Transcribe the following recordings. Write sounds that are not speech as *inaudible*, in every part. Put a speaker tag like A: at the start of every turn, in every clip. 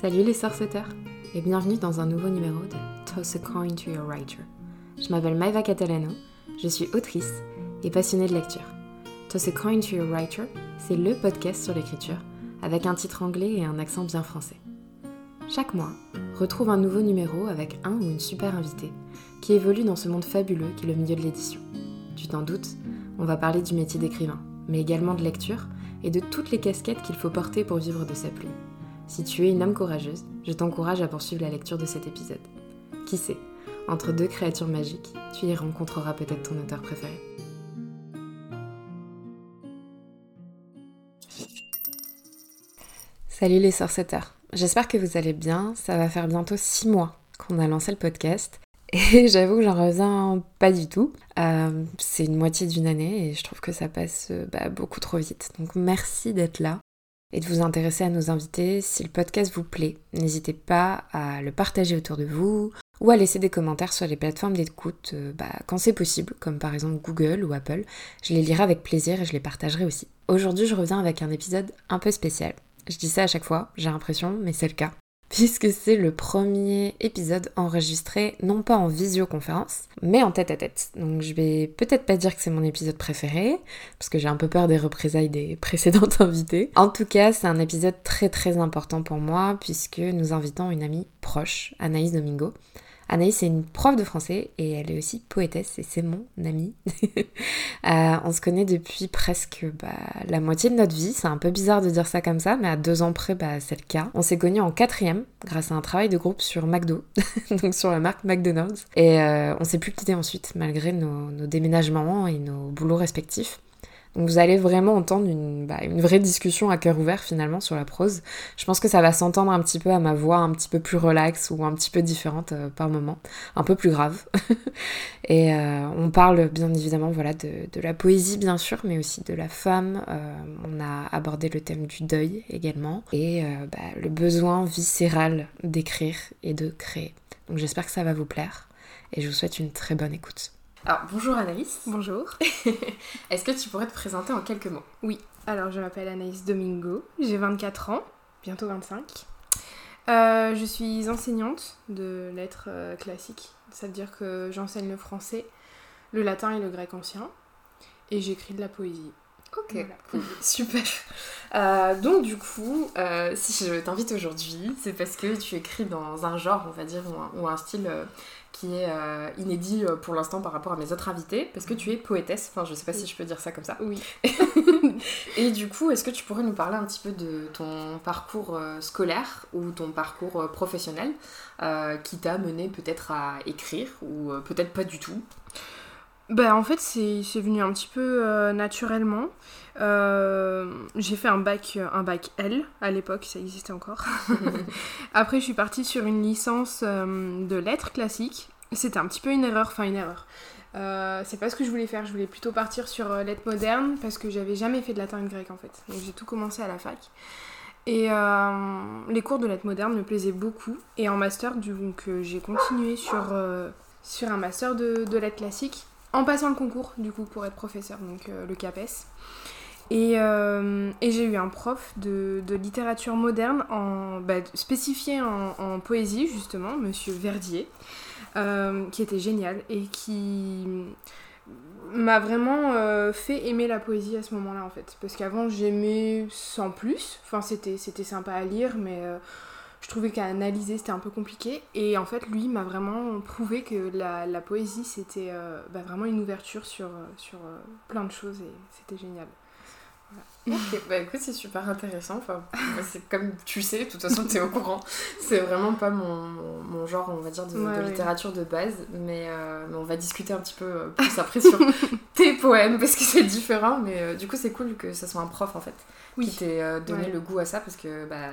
A: Salut les sorceteurs et bienvenue dans un nouveau numéro de Toss a Coin to Your Writer. Je m'appelle Maeva Catalano, je suis autrice et passionnée de lecture. Toss a Coin to Your Writer, c'est le podcast sur l'écriture avec un titre anglais et un accent bien français. Chaque mois, retrouve un nouveau numéro avec un ou une super invitée qui évolue dans ce monde fabuleux qui est le milieu de l'édition. Tu t'en doutes, on va parler du métier d'écrivain, mais également de lecture et de toutes les casquettes qu'il faut porter pour vivre de sa plume. Si tu es une âme courageuse, je t'encourage à poursuivre la lecture de cet épisode. Qui sait, entre deux créatures magiques, tu y rencontreras peut-être ton auteur préféré. Salut les sorceteurs, j'espère que vous allez bien, ça va faire bientôt 6 mois qu'on a lancé le podcast *laughs* et j'avoue que j'en reviens pas du tout. Euh, c'est une moitié d'une année et je trouve que ça passe euh, bah, beaucoup trop vite. Donc merci d'être là et de vous intéresser à nos invités. Si le podcast vous plaît, n'hésitez pas à le partager autour de vous ou à laisser des commentaires sur les plateformes d'écoute euh, bah, quand c'est possible, comme par exemple Google ou Apple. Je les lirai avec plaisir et je les partagerai aussi. Aujourd'hui, je reviens avec un épisode un peu spécial. Je dis ça à chaque fois, j'ai l'impression, mais c'est le cas puisque c'est le premier épisode enregistré non pas en visioconférence, mais en tête à tête. Donc je vais peut-être pas dire que c'est mon épisode préféré, parce que j'ai un peu peur des représailles des *laughs* précédentes invités. En tout cas, c'est un épisode très très important pour moi, puisque nous invitons une amie proche, Anaïs Domingo. Anaïs est une prof de français et elle est aussi poétesse et c'est mon amie. *laughs* Euh, on se connaît depuis presque bah, la moitié de notre vie. C'est un peu bizarre de dire ça comme ça, mais à deux ans près, bah, c'est le cas. On s'est connus en quatrième grâce à un travail de groupe sur McDo, *laughs* donc sur la marque McDonald's. Et euh, on s'est plus quitté ensuite, malgré nos, nos déménagements et nos boulots respectifs. Donc vous allez vraiment entendre une, bah, une, vraie discussion à cœur ouvert finalement sur la prose. Je pense que ça va s'entendre un petit peu à ma voix un petit peu plus relaxe ou un petit peu différente euh, par moment, un peu plus grave. *laughs* et euh, on parle bien évidemment voilà de, la poésie bien sûr, mais aussi de la femme. Euh, on a abordé le thème du deuil également et bah, le besoin viscéral d'écrire et de créer. Donc j'espère que ça va vous plaire et je vous souhaite une très bonne écoute. Alors, bonjour Anaïs.
B: Bonjour. *laughs*
A: Est-ce que tu pourrais te présenter en quelques mots?
B: Oui, alors je m'appelle Anaïs Domingo, j'ai 24 ans, bientôt 25. Euh, je suis enseignante de lettres euh, classiques, ça veut dire que j'enseigne le français, le latin et le grec ancien, et j'écris de la poésie.
A: Ok, voilà. *laughs* super. Euh, donc du coup, euh, si je t'invite aujourd'hui, c'est parce que tu écris dans un genre, on va dire, ou un, ou un style qui est euh, inédit pour l'instant par rapport à mes autres invités, parce que tu es poétesse, enfin je sais pas oui. si je peux dire ça comme ça.
B: Oui. *laughs*
A: Et du coup, est-ce que tu pourrais nous parler un petit peu de ton parcours scolaire ou ton parcours professionnel qui t'a mené peut-être à écrire, ou peut-être pas du tout?
B: Bah, en fait, c'est venu un petit peu euh, naturellement. Euh, j'ai fait un bac, un bac L à l'époque, ça existait encore. *laughs* Après, je suis partie sur une licence euh, de lettres classiques. C'était un petit peu une erreur, enfin une erreur. c'est pas ce que je voulais faire, je voulais plutôt partir sur lettres modernes parce que j'avais jamais fait de latin et de grec en fait. Donc j'ai tout commencé à la fac. Et les cours de lettres modernes me plaisaient beaucoup. Et en master, donc j'ai continué sur, sur un master de, de lettres classiques en passant le concours du coup pour être professeur, donc euh, le CAPES. Et, euh, et j'ai eu un prof de, littérature moderne en, bah, spécifié en, poésie justement, Monsieur Verdier, euh, qui était génial et qui m'a vraiment euh, fait aimer la poésie à ce moment-là en fait. Parce qu'avant j'aimais sans plus, enfin c'était sympa à lire mais je trouvais qu'à analyser c'était un peu compliqué et en fait lui m'a vraiment prouvé que la, poésie c'était bah, vraiment une ouverture sur, sur plein de choses et c'était génial.
A: Ok, bah écoute, c'est super intéressant. Enfin, c'est comme tu sais, de toute façon, tu es au courant. C'est vraiment pas mon, mon, mon, genre, on va dire, de, ouais, de littérature de base. Mais, euh, mais, on va discuter un petit peu plus après sur *laughs* tes poèmes parce que c'est différent. Mais euh, du coup, c'est cool que ce soit un prof en fait oui. qui t'ait euh, donné ouais. le goût à ça parce que bah,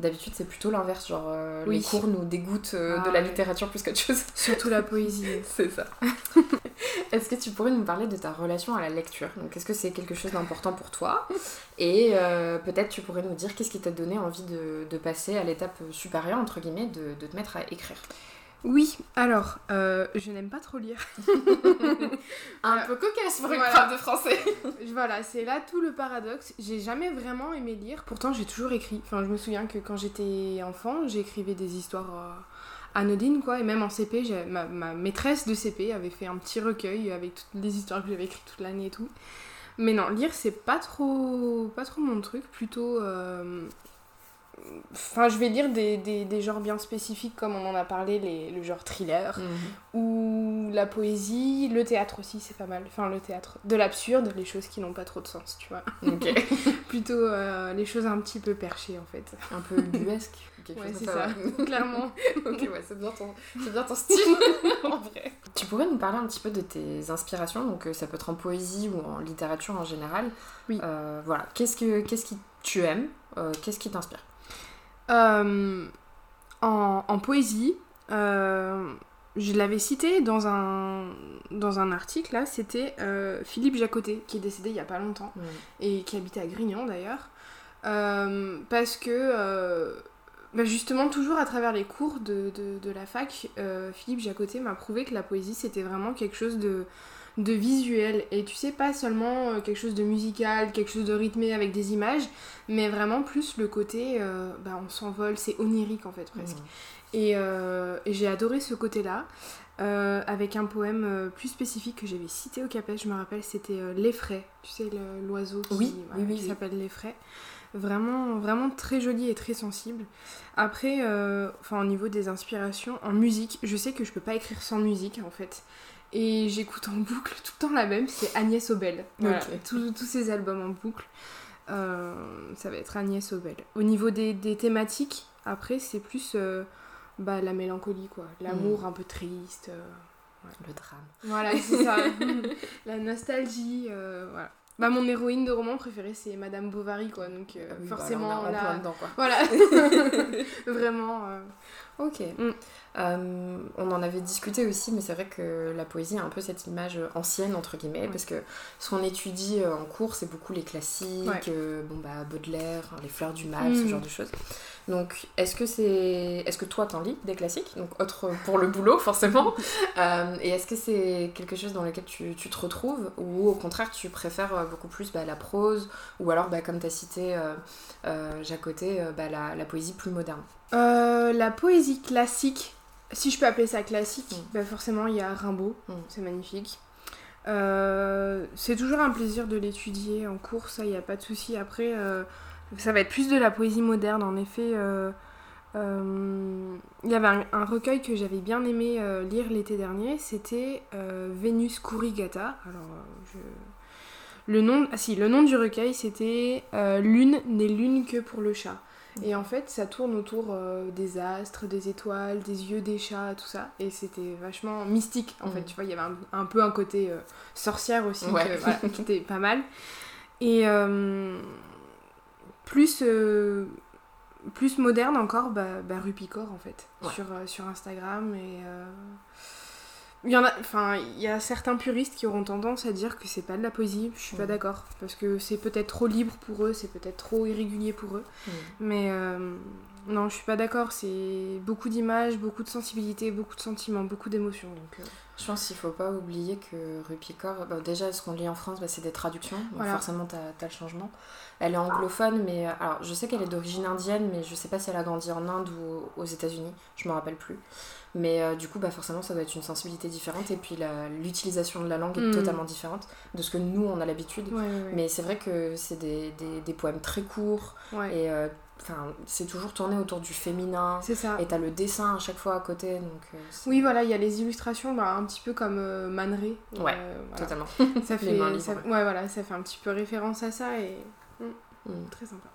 A: D'habitude, c'est plutôt l'inverse, genre euh, oui. les cours nous dégoûtent euh, ah, de la littérature plus qu'autre chose. *laughs*
B: Surtout la poésie.
A: c'est ça. *laughs* Est-ce que tu pourrais nous parler de ta relation à la lecture? Donc, est-ce que c'est quelque chose d'important pour toi? Et euh, peut-être tu pourrais nous dire qu'est-ce qui t'a donné envie de, de passer à l'étape supérieure, entre guillemets, de, de, te mettre à écrire?
B: Oui, alors, euh, je n'aime pas trop lire. *laughs*
A: Un
B: Euh,
A: peu cocasse pour une
B: voilà.
A: prof de français. *laughs*
B: voilà, c'est là tout le paradoxe. J'ai jamais vraiment aimé lire, pourtant j'ai toujours écrit. Enfin, je me souviens que quand j'étais enfant, j'écrivais des histoires euh, anodines, quoi. Et même en CP, ma, ma maîtresse de CP avait fait un petit recueil avec toutes les histoires que j'avais écrites toute l'année et tout. Mais non, lire, c'est pas trop, pas trop mon truc. Plutôt. Enfin, je vais lire des, des, des genres bien spécifiques, comme on en a parlé, les, le genre thriller, ou la poésie, le théâtre aussi, c'est pas mal. Enfin, le théâtre de l'absurde, les choses qui n'ont pas trop de sens, tu vois.
A: Ok. *laughs*
B: Plutôt euh, les choses un petit peu perchées, en fait.
A: Un peu buesque. quelque
B: Ouais, c'est ça, clairement. *laughs*
A: ok, ouais, c'est bien, ton... c'est bien ton *laughs* style, en vrai. Tu pourrais nous parler un petit peu de tes inspirations, donc euh, ça peut être en poésie ou en littérature en général.
B: Oui.
A: Euh, voilà, qu'est-ce que qu'est-ce qui tu aimes Euh, Qu'est-ce qui t'inspire?
B: Euh, en, en poésie, euh, je l'avais cité dans un, dans un article, là, c'était euh, Philippe Jacotet, qui est décédé il y a pas longtemps. et qui habitait à Grignan d'ailleurs. Parce que, bah, justement, toujours à travers les cours de, de, de la fac, Philippe Jacotet m'a prouvé que la poésie c'était vraiment quelque chose de, de visuel. Et tu sais, pas seulement euh, quelque chose de musical, quelque chose de rythmé avec des images, mais vraiment plus le côté, euh, bah, on s'envole, c'est onirique en fait presque. Et, euh, et j'ai adoré ce côté-là, euh, avec un poème plus spécifique que j'avais cité au Capet, je me rappelle, c'était euh, L'effray, tu sais, l'oiseau qui,
A: Oui, oui, oui,
B: qui
A: oui.
B: s'appelle L'effray. Vraiment, vraiment très joli et très sensible. Après, euh, enfin, au niveau des inspirations, en musique, je sais que je peux pas écrire sans musique en fait. Et j'écoute en boucle tout le temps la même, c'est Agnès Obel. Voilà,
A: Ok.
B: tous ces albums en boucle. Euh, ça va être Agnès Obel. Au niveau des, des thématiques, après, c'est plus euh, bah, la mélancolie, quoi. L'amour un peu triste. euh,
A: Le drame.
B: Voilà, c'est ça. *laughs* *laughs* la nostalgie, voilà. Bah, mon héroïne de roman préférée, c'est Madame Bovary, quoi. Donc,
A: Ah bah,
B: forcément,
A: là, on
B: là...
A: dedans, quoi.
B: Voilà. *laughs* Vraiment.
A: Ok.
B: Mm.
A: Euh, on en avait discuté aussi, mais c'est vrai que la poésie a un peu cette image ancienne, entre guillemets,
B: Ouais.
A: parce que ce qu'on étudie euh, en cours, c'est beaucoup les classiques,
B: Ouais.
A: euh, bon, bah, Baudelaire, les fleurs du mal,
B: Mm.
A: ce genre de choses. Donc, est-ce que c'est, est-ce que toi t'en lis des classiques? Donc, autre pour le boulot, forcément. *laughs* Euh, et est-ce que c'est quelque chose dans lequel tu, tu te retrouves, ou au contraire tu préfères beaucoup plus bah, la prose, ou alors, bah, comme tu as cité euh, bah, la, la poésie plus moderne?
B: Euh, la poésie classique, si je peux appeler ça classique,
A: Mm.
B: bah forcément il y a Rimbaud,
A: Mm.
B: c'est magnifique. Euh, c'est toujours un plaisir de l'étudier en cours, ça il n'y a pas de souci. Après, euh, ça va être plus de la poésie moderne en effet. Il y avait un, un recueil que j'avais bien aimé lire l'été dernier, c'était Vénus Kurigata. Alors, je... le nom, ah si, le nom du recueil c'était euh, Lune n'est lune que pour le chat. Et en fait, ça tourne autour euh, des astres, des étoiles, des yeux des chats, tout ça. Et c'était vachement mystique, en fait.
A: Mhm.
B: Tu vois, il y avait un, un peu un côté euh, sorcière aussi,
A: Ouais.
B: que, voilà, qui était pas mal. Et euh, plus, plus moderne encore, bah, bah, Rupicor, en fait,
A: Ouais.
B: sur, sur Instagram. Et... il y en a, enfin, il y a certains puristes qui auront tendance à dire que c'est pas de la poésie. Je suis pas d'accord parce que c'est peut-être trop libre pour eux, c'est peut-être trop irrégulier pour eux. Mais euh, non, je suis pas d'accord. C'est beaucoup d'images, beaucoup de sensibilité, beaucoup de sentiments, beaucoup d'émotions. Donc euh,
A: Je pense qu'il faut pas oublier que Rupicor, bah, déjà ce qu'on lit en France, bah, c'est des traductions, donc
B: Voilà.
A: forcément t'as as le changement. Elle est anglophone, mais euh, alors je sais qu'elle est d'origine indienne, mais je sais pas si elle a grandi en Inde ou aux États-Unis, je me rappelle plus. Mais euh, du coup, bah, forcément, ça doit être une sensibilité différente, et puis l'utilisation de la langue est
B: Mm.
A: totalement différente de ce que nous on a l'habitude.
B: ouais, ouais, ouais.
A: Mais c'est vrai que c'est des, des- des poèmes très courts, et euh, enfin, c'est toujours tourné autour du féminin,
B: c'est ça.
A: et t'as le dessin à chaque fois à côté, donc euh,
B: Oui, voilà, il y a les illustrations, bah, un petit peu comme euh, Man Ray.
A: Ouais,
B: Euh, voilà.
A: totalement.
B: Ça *laughs* fait,
A: libres.
B: ça, ouais, voilà, ça fait un petit peu référence à ça et
A: Mm.
B: très sympa.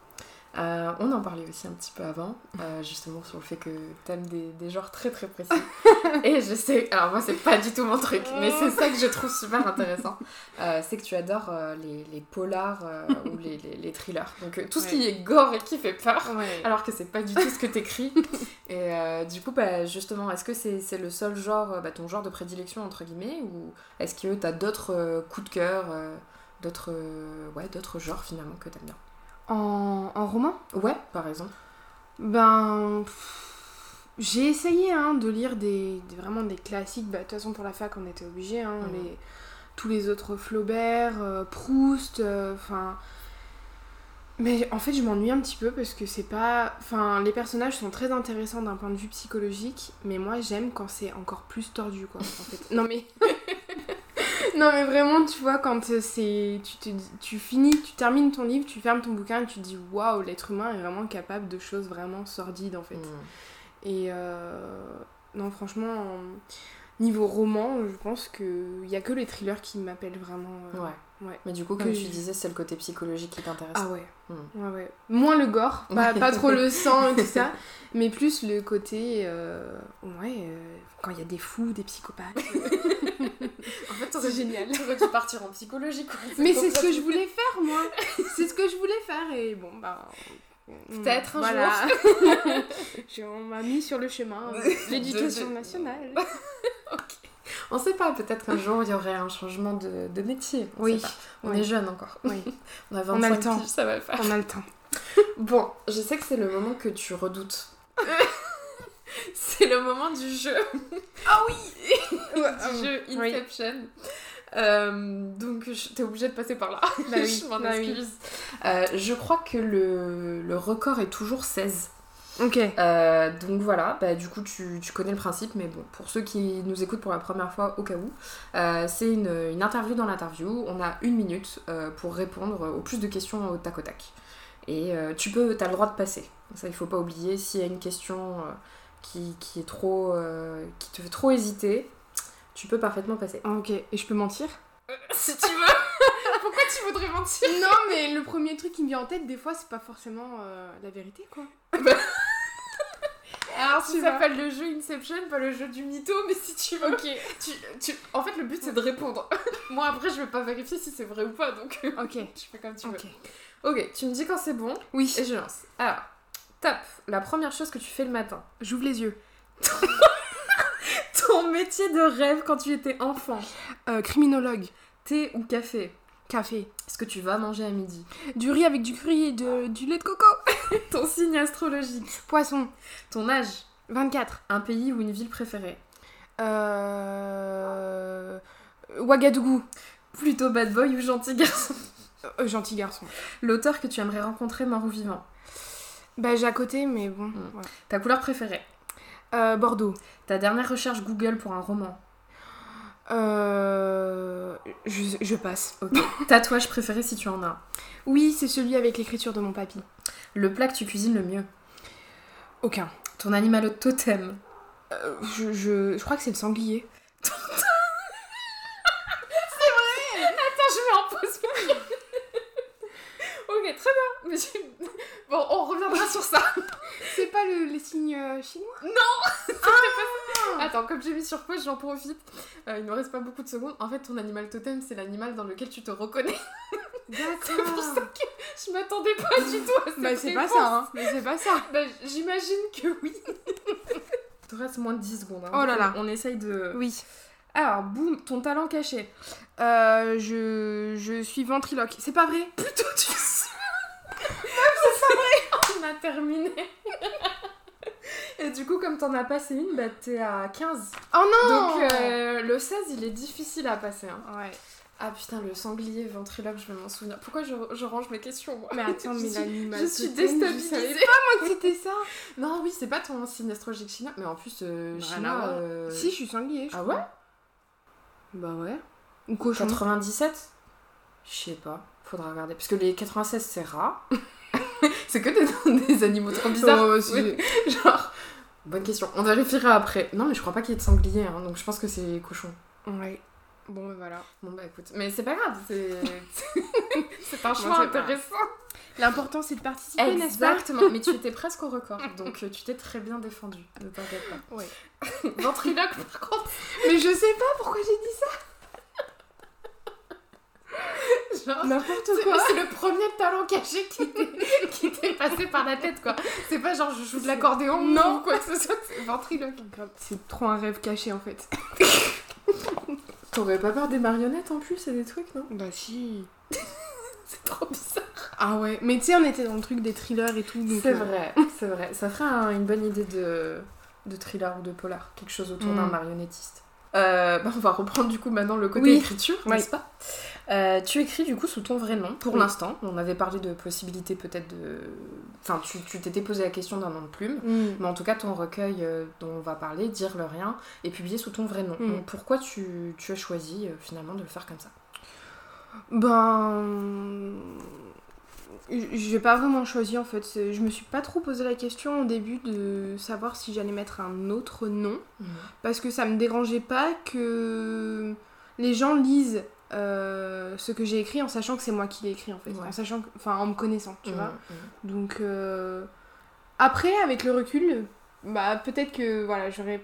A: Euh, on en parlait aussi un petit peu avant, euh, justement sur le fait que t'aimes des, des genres très très précis. *laughs* Et je sais, alors moi c'est pas du tout mon truc, mais c'est ça que je trouve super intéressant. Euh, c'est que tu adores les, les polars ou les, les- les thrillers. Donc tout ce qui est gore et qui fait peur,
B: Ouais.
A: alors que c'est pas du tout ce que t'écris. *laughs* Et du coup, bah, justement, est-ce que c'est le seul genre, bah, ton genre de prédilection entre guillemets, ou est-ce que t'as d'autres coups de cœur, d'autres ouais, d'autres genres finalement que t'aimes bien?
B: En, en roman?
A: Ouais, par exemple.
B: Ben. j'ai essayé hein, de lire des, des- vraiment des classiques. Bah, De toute façon, pour la fac, on était obligé. Hein, les, tous les autres Flaubert, euh, Proust, euh, enfin. mais en fait, je m'ennuie un petit peu parce que c'est pas. Enfin, les personnages sont très intéressants d'un point de vue psychologique, mais moi, j'aime quand c'est encore plus tordu, quoi. En fait. *laughs* Non, mais. *laughs* non, mais vraiment, tu vois, quand euh, c'est. Tu, te tu finis, tu termines ton livre, tu fermes ton bouquin et tu te dis waouh, l'être humain est vraiment capable de choses vraiment sordides, en fait.
A: Mm.
B: Et euh, non, franchement, en- niveau roman, je pense qu'il y a que les thrillers qui m'appellent vraiment. euh,
A: Ouais.
B: Ouais.
A: Mais du coup, comme
B: Que
A: tu disais, c'est le côté psychologique qui t'intéresse.
B: Ah ouais.
A: Mm.
B: ouais, ouais. Moins le gore, pas, pas trop le sang et tout ça, *laughs* mais plus le côté. euh, ouais, euh, quand il y a des fous, des psychopathes. *laughs*
A: En fait,
B: c'est génial. *laughs*
A: T'aurais dû partir en psychologie, quoi.
B: Mais c'est ce que je voulais faire, moi. C'est ce que je voulais faire, et bon, bah.
A: Peut-être un
B: voilà. Je- On m'a mis sur le chemin euh, l'éducation nationale.
A: On sait pas, peut-être qu'un jour il y aurait un changement de, de métier. On
B: Oui.
A: sait pas. On
B: Oui.
A: est jeune encore.
B: Oui. *laughs*
A: On a
B: On a
A: 25
B: le temps.
A: piges, ça va le faire.
B: On a le temps. *laughs*
A: Bon, je sais que c'est le moment que tu redoutes. *laughs* c'est le moment du jeu.
B: Ah oui
A: du jeu
B: Oui.
A: Inception. Euh, donc t'es obligée de passer par là.
B: Bah oui,
A: je m'en
B: bah oui.
A: excuse. Euh, je crois que le, le record est toujours 16.
B: Ok.
A: Euh, donc voilà, bah, du coup tu, tu connais le principe, mais bon, pour ceux qui nous écoutent pour la première fois au cas où, euh, c'est une, une interview dans l'interview. On a une minute euh, pour répondre au plus de questions au tac au tac. Et tu peux, t'as le droit de passer. Ça, il faut pas oublier. S'il y a une question qui, qui est trop, qui te fait trop hésiter, tu peux parfaitement passer.
B: Ok. Et je peux mentir?
A: Si tu veux. *laughs* Pourquoi tu voudrais mentir?
B: Non, mais le premier truc qui me vient en tête, des fois, c'est pas forcément euh, la vérité, quoi. *laughs*
A: Alors,
B: Tu
A: ça s'appelle le jeu Inception, pas le jeu du mytho, *laughs* mais si tu veux.
B: Ok.
A: Tu, tu- En fait, le but c'est de répondre. *laughs* Moi après, je vais pas vérifier si c'est vrai ou pas, donc euh,
B: Ok. *laughs*
A: je fais comme tu veux.
B: Ok.
A: Ok, tu me dis quand c'est bon
B: Oui.
A: et je lance. Alors, tape. La première chose que tu fais le matin.
B: J'ouvre les yeux.
A: Ton métier de rêve quand tu étais enfant.
B: Euh, criminologue.
A: Thé ou café?
B: Café.
A: Ce que tu vas manger à midi.
B: Du riz avec du curry et de, du lait de coco. *laughs*
A: Ton signe astrologique.
B: Poisson.
A: Ton âge.
B: 24.
A: Un pays ou une ville préférée.
B: Euh... Ouagadougou.
A: Plutôt bad boy ou gentil garçon.
B: Euh, gentil garçon.
A: L'auteur que tu aimerais rencontrer mort ou vivant.
B: Bah, j'ai à côté, mais bon.
A: Mm.
B: voilà.
A: Ta couleur préférée.
B: Euh, Bordeaux.
A: Ta dernière recherche Google pour un roman.
B: Euh... Je, je passe.
A: Ok. *laughs* Tatouage préféré si tu en as. un.
B: Oui, c'est celui avec l'écriture de mon papy.
A: Le plat que tu cuisines le mieux.
B: Aucun.
A: Ton animal au totem.
B: Euh, je, je, je crois que c'est le sanglier.
A: Attends, je mets en pause. *laughs* ok, très bien. Mais Bon, on reviendra sur ça.
B: C'est pas le, les signes euh, chinois? *laughs*
A: Attends, comme j'ai mis sur pause, j'en profite. Euh, il ne me reste pas beaucoup de secondes. En fait, ton animal totem, c'est l'animal dans lequel tu te reconnais. C'est pour ça
B: D'accord.
A: que je m'attendais pas du tout à cette
B: Bah, c'est pas ça, hein. Mais c'est pas ça.
A: Bah, j'imagine que oui. *laughs* Il te reste moins de 10 secondes. hein.
B: Oh là là.
A: On essaye de...
B: Oui.
A: Alors, boum, ton talent caché.
B: Euh, je, je suis ventriloque. C'est pas vrai
A: Plutôt tu *laughs* *laughs* On a terminé. Et du coup, comme t'en as passé une, bah t'es à 15.
B: Oh non
A: Donc euh, le 16, il est difficile à passer. hein.
B: Ouais.
A: Ah putain, le sanglier ventriloque, je vais m'en souvenir. Pourquoi je, je range mes questions moi
B: Mais attends,
A: Je
B: mais
A: suis-
B: l'animal.
A: Je suis déstabilisée.
B: Je savais pas moi que c'était ça. *laughs*
A: Non, oui, c'est pas ton signe astrologique chinois, mais en plus, euh, chinois.
B: voir.
A: euh,
B: Si, je suis sanglier. je
A: Ah
B: crois.
A: ouais?
B: Bah ouais. Ou cochon.
A: 97 Je sais pas, faudra regarder. Parce que les 96, c'est rare. *laughs* c'est que des, des animaux trop bizarres.
B: Oh, c'est-
A: Oui. Genre, bonne question. On vérifiera après. Non, mais je crois pas qu'il y ait de sanglier, hein, donc je pense que c'est cochon.
B: Ouais. Bon, bah voilà.
A: Bon, bah écoute. Mais c'est pas grave, c'est. *laughs* c'est un choix intéressant.
B: L'important, c'est de participer, n'est-ce pas?
A: Exactement, mais tu *laughs* étais presque au record, donc euh, tu t'es très bien défendu, ne t'inquiète pas.
B: Ouais. *laughs*
A: Ventriloque, par contre,
B: Mais je sais pas pourquoi j'ai dit ça.
A: genre.
B: N'importe quoi.
A: c'est le premier talent caché qui t'est- qui t'est passé par la tête, quoi. C'est pas genre je joue de l'accordéon
B: Non.
A: quoi que ce soit, c'est ventriloque.
B: C'est trop un rêve caché en fait.
A: T'aurais pas peur des marionnettes en plus et des trucs, non?
B: Bah si. *laughs*
A: C'est trop bizarre.
B: Ah ouais. Mais tu sais, on était dans le truc des thrillers et tout.
A: C'est
B: euh,
A: vrai, *laughs* c'est vrai. Ça ferait un- une bonne idée de, de thriller ou de polar, quelque chose autour d'un marionnettiste. Euh, bah, on va reprendre du coup maintenant le côté
B: Oui.
A: écriture,
B: Oui.
A: n'est-ce pas? Euh, Tu écris du coup sous ton vrai nom pour
B: Oui.
A: l'instant. On avait parlé de possibilité peut-être de. Enfin, tu t'étais posé la question d'un nom de plume.
B: Mm.
A: Mais en tout cas, ton recueil euh, dont on va parler, Dire le rien, est publié sous ton vrai nom.
B: Mm.
A: Donc, pourquoi tu, tu as choisi euh, finalement de le faire comme ça?
B: Ben. J'ai pas vraiment choisi en fait. Je me suis pas trop posé la question au début de savoir si j'allais mettre un autre nom. Parce que ça me dérangeait pas que les gens lisent euh, ce que j'ai écrit en sachant que c'est moi qui l'ai écrit en fait.
A: Ouais.
B: En sachant que- Enfin, en me connaissant, tu
A: Mm,
B: vois.
A: mm.
B: Donc. euh, Après, avec le recul, bah peut-être que voilà, j'aurais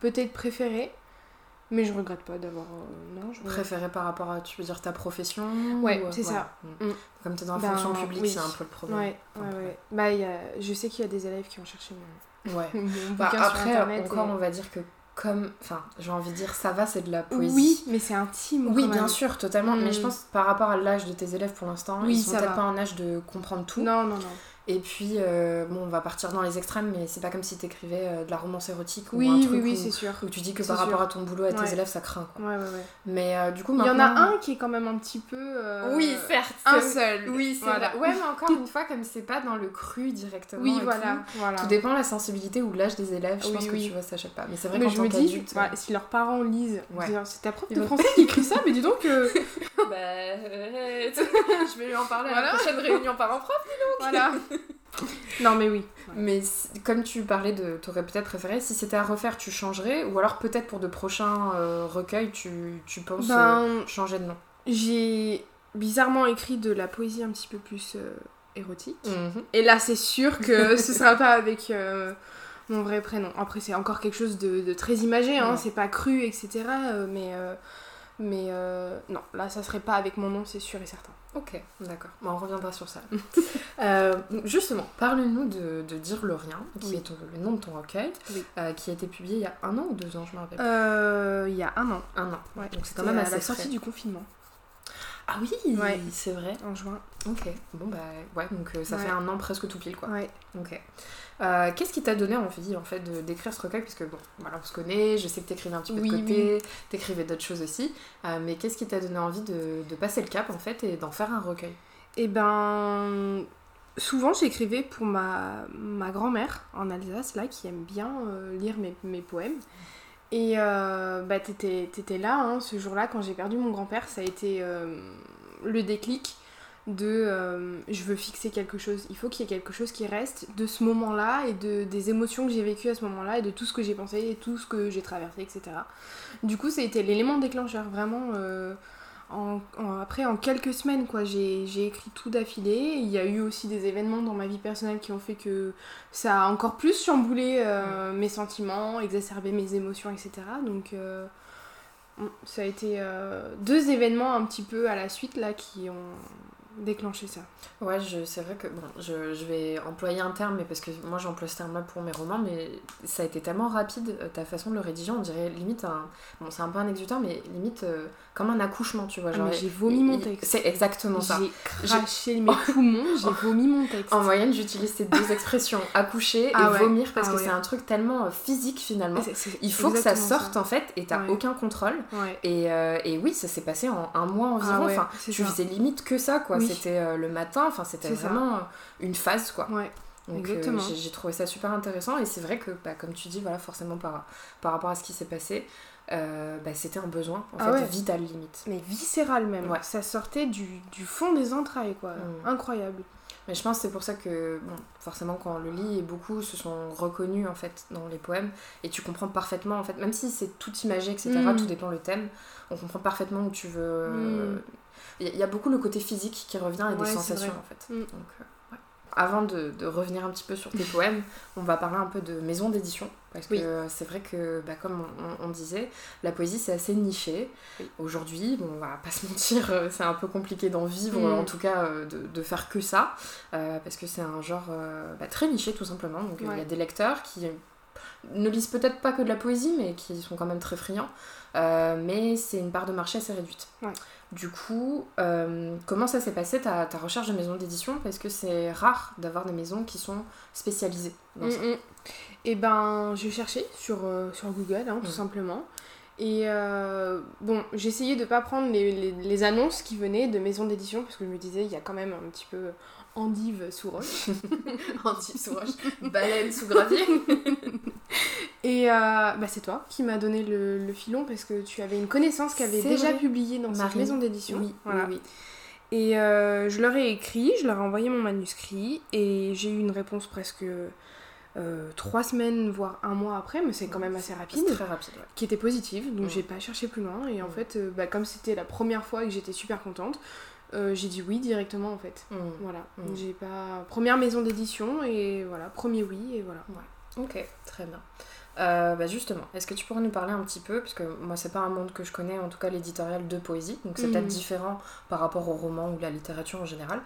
B: peut-être préféré. Mais je regrette pas d'avoir. euh, non, je
A: Préféré par rapport à, tu veux dire, ta profession
B: Ouais,
A: ou,
B: c'est ça.
A: Mm.
B: Mm.
A: Comme tu es dans la
B: Ben,
A: fonction publique,
B: oui.
A: c'est un peu le problème.
B: Ouais, ouais. Bah, y a- je sais qu'il y a des élèves qui ont cherché mon,
A: Ouais. *laughs*
B: mon
A: Bah, après, encore,
B: et-
A: on va dire que comme. Enfin, j'ai envie de dire, ça va, c'est de la poésie.
B: Oui, mais c'est intime.
A: Oui,
B: quand
A: bien
B: même.
A: sûr, totalement. Mais
B: Mm.
A: je pense que par rapport à l'âge de tes élèves pour l'instant,
B: Oui,
A: ils sont peut-être pas en âge de comprendre tout.
B: Non, non, non.
A: Et puis, euh, bon, on va partir dans les extrêmes, mais c'est pas comme si t'écrivais euh, de la romance érotique ou un
B: Oui,
A: truc
B: oui, oui,
A: où,
B: c'est sûr.
A: où tu dis que par rapport
B: sûr.
A: à ton boulot, à tes
B: Ouais.
A: élèves, ça craint. Quoi.
B: Ouais, ouais, ouais.
A: Mais euh, du coup,
B: Il y en a un qui est quand même un petit peu. euh,
A: Oui, certes.
B: Un seul.
A: Oui, c'est
B: Voilà.
A: Ouais, mais encore une fois, comme c'est pas dans le cru directement.
B: Oui,
A: et
B: voilà.
A: tout,
B: voilà.
A: Tout dépend de la sensibilité ou de l'âge des élèves. Je pense que tu vois, ça achète pas. Mais c'est vrai
B: Mais je me dis, voilà, si leurs parents lisent, c'est ta prof de français *laughs* qui écrit ça, mais dis donc. *laughs* *laughs*
A: Bah, je vais lui en parler à la prochaine réunion parents-prof.
B: voilà. *laughs* non, mais oui.
A: Mais comme tu parlais de. T'aurais peut-être préféré, si c'était à refaire, tu changerais Ou alors peut-être pour de prochains euh, recueils, tu, tu penses euh,
B: Ben,
A: changer de nom?
B: j'ai bizarrement écrit de la poésie un petit peu plus euh, érotique.
A: Mhm.
B: Et là, c'est sûr que *laughs* ce sera pas avec mon vrai prénom. Après, c'est encore quelque chose de, de très imagé, hein,
A: Ouais.
B: c'est pas cru, etc. mais mais euh, non, là, ça serait pas avec mon nom, c'est sûr et certain.
A: Ok, d'accord. Bon, on reviendra sur ça. *laughs* Euh, justement, parle-nous de, de Dire le rien, qui
B: Oui.
A: est ton- le nom de ton recueil,
B: Oui.
A: euh, qui a été publié il y a un an ou deux ans, je me rappelle.
B: Euh, Il y a un an.
A: Un an.
B: Ouais.
A: Donc c'est quand même
B: à la sortie
A: frais.
B: du confinement,
A: Ah oui,
B: Ouais.
A: c'est vrai.
B: en juin.
A: Ok. Bon bah ouais, donc euh, ça
B: Ouais.
A: fait un an presque tout pile quoi.
B: Ouais.
A: Ok. Euh, Qu'est-ce qui t'a donné envie en fait d'écrire ce recueil? Parce que bon, voilà, on se connaît, je sais que t'écrivais un petit peu
B: Oui,
A: de côté, t'écrivais d'autres choses aussi. Euh, mais qu'est-ce qui t'a donné envie de, de passer le cap en fait et d'en faire un recueil?
B: Et ben, souvent j'écrivais pour ma, ma grand-mère en Alsace, là, qui aime bien euh, lire mes, mes poèmes. Et bah, t'étais là, hein, ce jour-là, quand j'ai perdu mon grand-père, ça a été le déclic de euh, je veux fixer quelque chose, il faut qu'il y ait quelque chose qui reste de ce moment-là et de, des émotions que j'ai vécues à ce moment-là et de tout ce que j'ai pensé et tout ce que j'ai traversé, etc. Du coup, ça a été l'élément déclencheur, vraiment. euh, en- en- après, en quelques semaines, quoi, j'ai écrit tout d'affilée. Il y a eu aussi des événements dans ma vie personnelle qui ont fait que ça a encore plus chamboulé euh, mes sentiments, exacerbé mes émotions, etc. Donc, mm, ça a été deux événements un petit peu à la suite là qui ont déclenché ça.
A: Ouais, c'est vrai que bon, je, je vais employer un terme, mais parce que moi j'emploie ce terme-là pour mes romans, mais ça a été tellement rapide, euh, ta façon de le rédiger, on dirait limite un. Bon, c'est un peu un exutoire, mais limite euh, comme un accouchement, tu vois.
B: Ah, j'ai vomi mon texte.
A: C'est exactement ça.
B: J'ai craché mes poumons, j'ai vomi mon texte.
A: En moyenne, j'utilise ces deux expressions, *laughs* accoucher
B: Ah
A: et
B: ouais.
A: vomir, parce
B: Ah
A: que
B: ouais.
A: c'est un truc tellement euh, physique finalement. Il faut que ça sorte en fait, et t'as
B: Ouais.
A: aucun contrôle. Et, euh, et oui, ça s'est passé en un mois environ.
B: Ah ouais,
A: enfin, tu faisais limite que ça, quoi.
B: Oui.
A: C'était euh, le matin, enfin, c'était
B: ça.
A: vraiment une phase, quoi. Donc euh, j'ai trouvé ça super intéressant et c'est vrai que bah, comme tu dis voilà forcément par, par rapport à ce qui s'est passé euh, bah, c'était un besoin en
B: Ah
A: fait
B: ouais.
A: vital limite.
B: Mais viscéral même.
A: Ouais.
B: Ça sortait du, du fond des entrailles, quoi.
A: Mm.
B: Incroyable.
A: Mais je pense que c'est pour ça que bon forcément quand on le lit et beaucoup se sont reconnus en fait dans les poèmes et tu comprends parfaitement en fait même si c'est tout imagé etc
B: Mm.
A: tout dépend le thème on comprend parfaitement où tu veux.
B: Mm.
A: Il y, a- il y a beaucoup le côté physique qui revient et
B: Ouais,
A: des sensations en fait. Donc, euh. Avant de, de revenir un petit peu sur tes poèmes, on va parler un peu de maison d'édition. Parce que
B: Oui.
A: euh, c'est vrai que, bah, comme on, disait, la poésie c'est assez niché.
B: Oui.
A: Aujourd'hui, bon, on va pas se *laughs* mentir, euh, c'est un peu compliqué d'en vivre,
B: Mm.
A: en tout cas euh, de, de faire que ça. euh, parce que c'est un genre euh, bah, très niché tout simplement. Donc il y a des lecteurs qui ne lisent peut-être pas que de la poésie, mais qui sont quand même très friands. Euh, mais c'est une part de marché assez réduite. Du coup, euh, comment ça s'est passé ta, ta recherche de maison d'édition? Parce que c'est rare d'avoir des maisons qui sont spécialisées dans ça.
B: Mm, mm. Et ben, j'ai cherché sur, euh, sur Google, hein, tout
A: Mm.
B: simplement. Et euh, bon, essayé de pas prendre les, les- les annonces qui venaient de maisons d'édition parce que je me disais, il y a quand même un petit peu endive sous roche. *laughs*
A: Anti sous roche, baleine sous gravier. *laughs* *laughs*
B: Et euh, bah, c'est toi qui m'as donné le, le filon parce que tu avais une connaissance qui avait déjà
A: vrai.
B: publié dans cette
A: Marine.
B: maison d'édition.
A: Oui,
B: Voilà.
A: oui, oui.
B: Et euh, je leur ai écrit, je leur ai envoyé mon manuscrit et j'ai eu une réponse presque euh, trois semaines, voire un mois après, mais c'est quand même assez rapide,
A: très rapide, ouais.
B: qui était positive, donc
A: Mm.
B: j'ai pas cherché plus loin. Et en
A: Mm.
B: fait, bah, comme c'était la première fois et que j'étais super contente, euh, j'ai dit oui directement en fait.
A: Mm.
B: Voilà, j'ai pas. Première maison d'édition et voilà, premier oui et voilà.
A: Ok, très bien. Euh, bah justement, est-ce que tu pourrais nous parler un petit peu, parce que moi c'est pas un monde que je connais, en tout cas l'éditorial de poésie, donc c'est
B: Mhm.
A: peut-être différent par rapport au roman ou la littérature en général.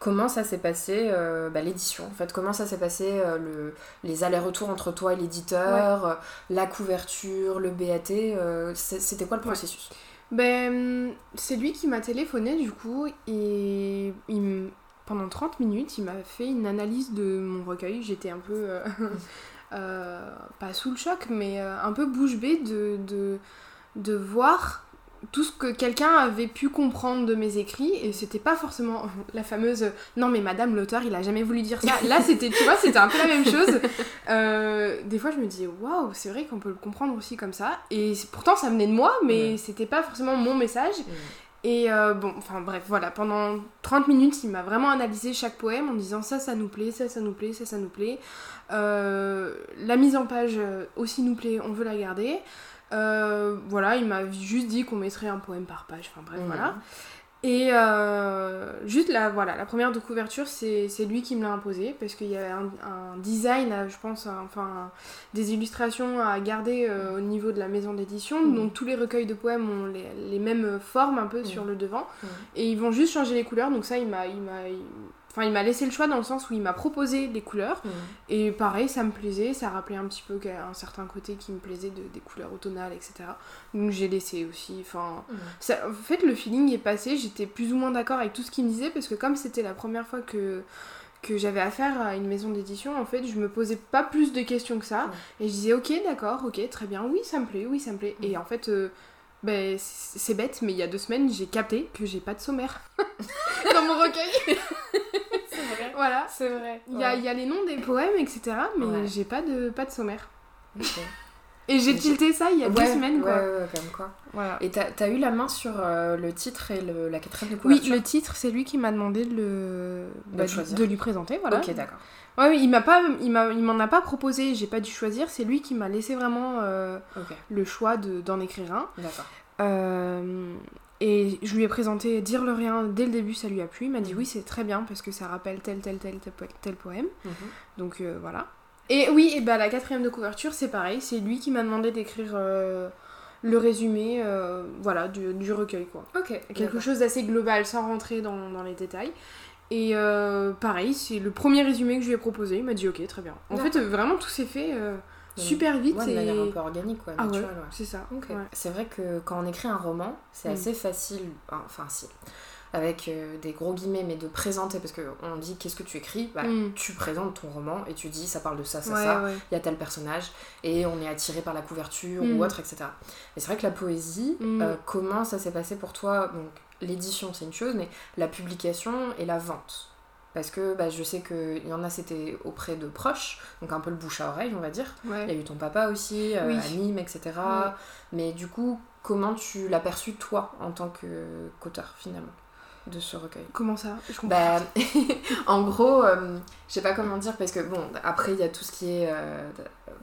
A: Comment ça s'est passé euh, bah, l'édition En fait, comment ça s'est passé euh, le, les allers-retours entre toi et l'éditeur, la couverture, le BAT C'était quoi le
B: Ouais.
A: processus?
B: Ben, c'est lui qui m'a téléphoné du coup et il pendant 30 minutes, il m'a fait une analyse de mon recueil. J'étais un peu, euh, *laughs* pas sous le choc, mais euh, un peu bouche bée de, de, de voir tout ce que quelqu'un avait pu comprendre de mes écrits et c'était pas forcément *laughs* la fameuse non mais madame l'auteur il a jamais voulu dire ça là c'était tu vois c'était un peu la même chose. Euh, des fois je me disais waouh c'est vrai qu'on peut le comprendre aussi comme ça et pourtant ça venait de moi mais
A: Ouais.
B: c'était pas forcément mon message et euh, bon, enfin bref, voilà, pendant 30 minutes, il m'a vraiment analysé chaque poème en disant ça, ça nous plaît, ça, ça nous plaît, ça, ça nous plaît. Euh, la mise en page euh, aussi nous plaît, on veut la garder. Euh, voilà, il m'a juste dit qu'on mettrait un poème par page, enfin bref, voilà. Et euh, juste la, voilà, la première de couverture, c'est lui qui me l'a imposé parce qu'il y a un, un design, à, je pense, enfin des illustrations à garder euh, au niveau de la maison d'édition.
A: Mhm.
B: Donc tous les recueils de poèmes ont les, les mêmes formes un peu
A: Mhm.
B: sur le devant
A: Mhm.
B: et ils vont juste changer les couleurs. Donc ça, il m'a, enfin il m'a laissé le choix dans le sens où il m'a proposé les couleurs
A: Mhm.
B: et pareil, ça me plaisait, ça rappelait un petit peu un certain côté qui me plaisait de, des couleurs automnales, etc. Donc j'ai laissé aussi, enfin ça- en fait, le feeling est passé. J'étais plus ou moins d'accord avec tout ce qu'il me disait parce que comme c'était la première fois que que j'avais affaire à une maison d'édition, en fait, je me posais pas plus de questions que ça. Et je disais, ok, d'accord, ok, très bien, oui, ça me plaît, oui, ça me plaît. Et en fait, euh, ben, c'est bête, mais il y a deux semaines, j'ai capté que j'ai pas de sommaire *laughs* dans mon recueil.
A: C'est vrai.
B: voilà.
A: C'est vrai.
B: Il y, a, y a les noms des poèmes, etc., mais
A: Ouais.
B: j'ai pas de, pas de sommaire. Et j'ai tilté ça il y a deux semaines, quoi.
A: Ouais, ouais, comme quoi.
B: Voilà.
A: Et t'as as eu la main sur euh, le titre et le- la quatrième de
B: Oui,
A: couverture
B: le titre, c'est lui qui m'a demandé de, le...
A: De
B: bah,
A: choisir.
B: de lui présenter, voilà.
A: Ok, d'accord.
B: Ouais, oui, il m'a pas, il m'en a pas proposé, j'ai pas dû choisir. C'est lui qui m'a laissé vraiment euh, le choix de, d'en écrire un.
A: d'accord.
B: Euh, et je lui ai présenté Dire le rien dès le début, ça lui a plu. Il m'a dit
A: Mhm.
B: oui, c'est très bien parce que ça rappelle tel, tel, tel, tel, po- tel poème.
A: Mhm.
B: Donc euh, voilà. Et oui, et bah la quatrième de couverture, c'est pareil. C'est lui qui m'a demandé d'écrire euh, le résumé, euh, voilà, du, du recueil quoi.
A: Ok,
B: Quelque chose d'assez global, sans rentrer dans, dans les détails. Et euh, pareil, c'est le premier résumé que je lui ai proposé. Il m'a dit ok, très bien. En fait, euh, vraiment tout s'est fait super vite.
A: Ouais, de
B: et...
A: manière un peu organique, quoi,
B: Ah ouais,
A: naturelle, ouais.
B: c'est ça.
A: Ok.
B: ouais.
A: C'est vrai que quand on écrit un roman, c'est
B: Mm.
A: assez facile, enfin facile, avec euh, des gros guillemets, mais de présenter, parce qu'on dit qu'est-ce que tu écris, bah,
B: Mm.
A: tu présentes ton roman et tu dis ça parle de ça, ça,
B: Ouais,
A: ça,
B: ouais.
A: il y a tel personnage, et on est attiré par la couverture
B: Mm.
A: ou autre, etc. Mais c'est vrai que la poésie,
B: Mm.
A: euh, comment ça s'est passé pour toi? Donc l'édition c'est une chose, mais la publication et la vente parce que bah, je sais qu'il y en a, c'était auprès de proches, donc un peu le bouche à oreille, on va dire.
B: Ouais.
A: Il y a eu ton papa aussi, euh,
B: Oui.
A: à Nîmes, etc.
B: Ouais.
A: Mais du coup, comment tu l'as perçu toi en tant qu'auteur finalement? De ce recueil
B: Comment ça? Je comprends.
A: bah, *laughs* en gros, euh, je sais pas comment dire, parce que bon, après il y a tout ce qui est. euh,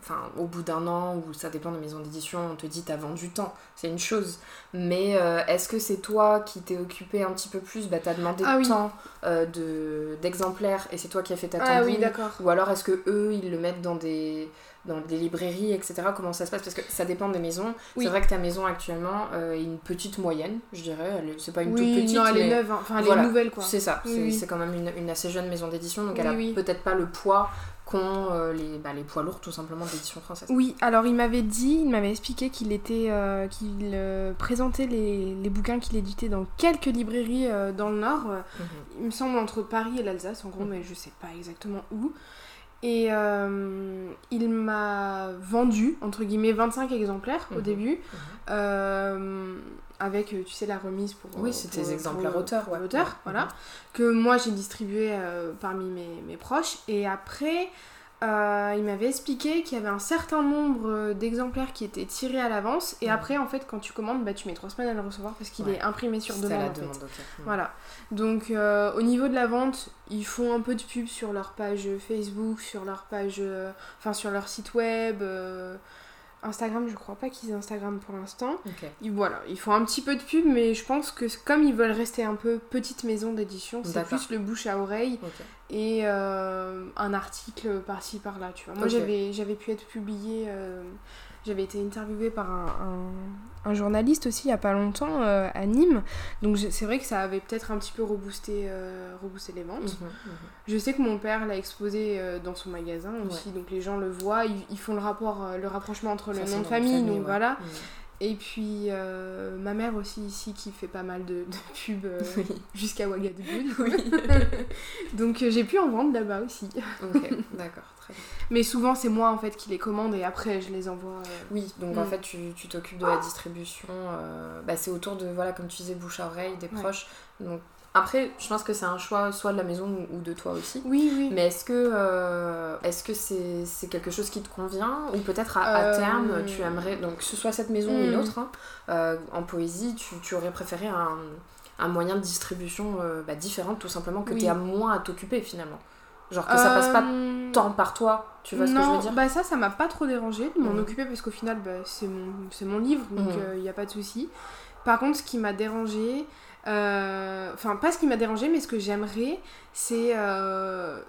A: Enfin, au bout d'un an, ou ça dépend de maison d'édition, on te dit t'as vendu tant, c'est une chose. Mais euh, est-ce que c'est toi qui t'es occupé un petit peu plus? Bah, t'as demandé
B: Ah oui.
A: tant de- d'exemplaires et c'est toi qui as fait ta
B: ah oui, d'accord.
A: Ou alors est-ce que eux ils le mettent dans des, dans des librairies, etc. Comment ça se passe? Parce que ça dépend des maisons.
B: Oui.
A: C'est vrai que ta maison actuellement euh, est une petite moyenne, je dirais. Est- C'est pas une
B: oui,
A: toute petite.
B: non, elle est
A: mais-
B: neuve, hein. enfin elle
A: voilà.
B: est nouvelle quoi.
A: c'est ça,
B: Oui,
A: c'est quand même une, une assez jeune maison d'édition, donc elle a peut-être pas le poids qu'ont euh, les, bah, les poids lourds tout simplement d'édition française.
B: Oui, alors il m'avait dit, il m'avait expliqué qu'il était, euh, qu'il présentait les, les bouquins qu'il éditait dans quelques librairies dans le Nord. Mhm. Il me semble entre Paris et l'Alsace en gros, mhm. mais je sais pas exactement où. Et il m'a vendu, entre guillemets, 25 exemplaires au mhm. début avec, euh, tu sais, la remise pour.
A: Oui, c'était des exemplaires auteurs, ouais.
B: Auteurs, voilà. Que moi j'ai distribué euh, parmi mes, mes, proches. Et après, euh, il m'avait expliqué qu'il y avait un certain nombre d'exemplaires qui étaient tirés à l'avance. Et après, en fait, quand tu commandes, bah, tu mets trois semaines à le recevoir parce qu'il est imprimé sur demande. en fait. Voilà. Donc, au niveau de la vente, ils font un peu de pub sur leur page Facebook, sur leur page. Enfin, sur leur site web. Instagram, je crois pas qu'ils aient Instagram pour l'instant. voilà, ils font un petit peu de pub, mais je pense que comme ils veulent rester un peu petite maison d'édition, c'est plus le bouche à oreille et euh, un article par-ci par-là, tu vois. Moi, j'avais pu être publié euh, j'avais été interviewée par un, un, journaliste aussi il n'y a pas longtemps euh, à Nîmes. Donc c'est vrai que ça avait peut-être un petit peu reboosté, euh, reboosté les ventes. Mhm, mhm. Je sais que mon père l'a exposé euh, dans son magasin aussi. Donc les gens le voient, ils, font le rapport, le rapprochement entre le nom de famille. donc voilà. Mhm. Et puis euh, ma mère aussi ici qui fait pas mal de, de pubs euh, jusqu'à Ouagadougou. Oui. *laughs* Donc euh, j'ai pu en vendre là-bas aussi.
A: ok, d'accord,
B: Mais souvent c'est moi en fait qui les commande et après je les envoie.
A: Oui, donc en mm. fait tu t'occupes de la distribution. Bah, c'est autour de, voilà, comme tu disais, bouche à oreille, des proches. Donc après, je pense que c'est un choix soit de la maison ou de toi aussi.
B: Oui, oui.
A: Mais est-ce que euh, est-ce que c'est quelque chose qui te convient ou peut-être à, euh, terme tu aimerais donc que ce soit cette maison ou une hmm. autre hein, euh, en poésie, tu, tu, aurais préféré un, un moyen de distribution bah, différent tout simplement que tu aies moins à t'occuper finalement? Genre que ça passe pas tant par toi, tu vois ce que je veux dire
B: Bah ça, ça m'a pas trop dérangé de m'en hmm. occuper parce qu'au final, bah, c'est mon, mon livre, donc il hmm. n'y a pas de souci. Par contre, ce qui m'a dérangé, euh, enfin, pas ce qui m'a dérangé, mais ce que j'aimerais, c'est. Euh,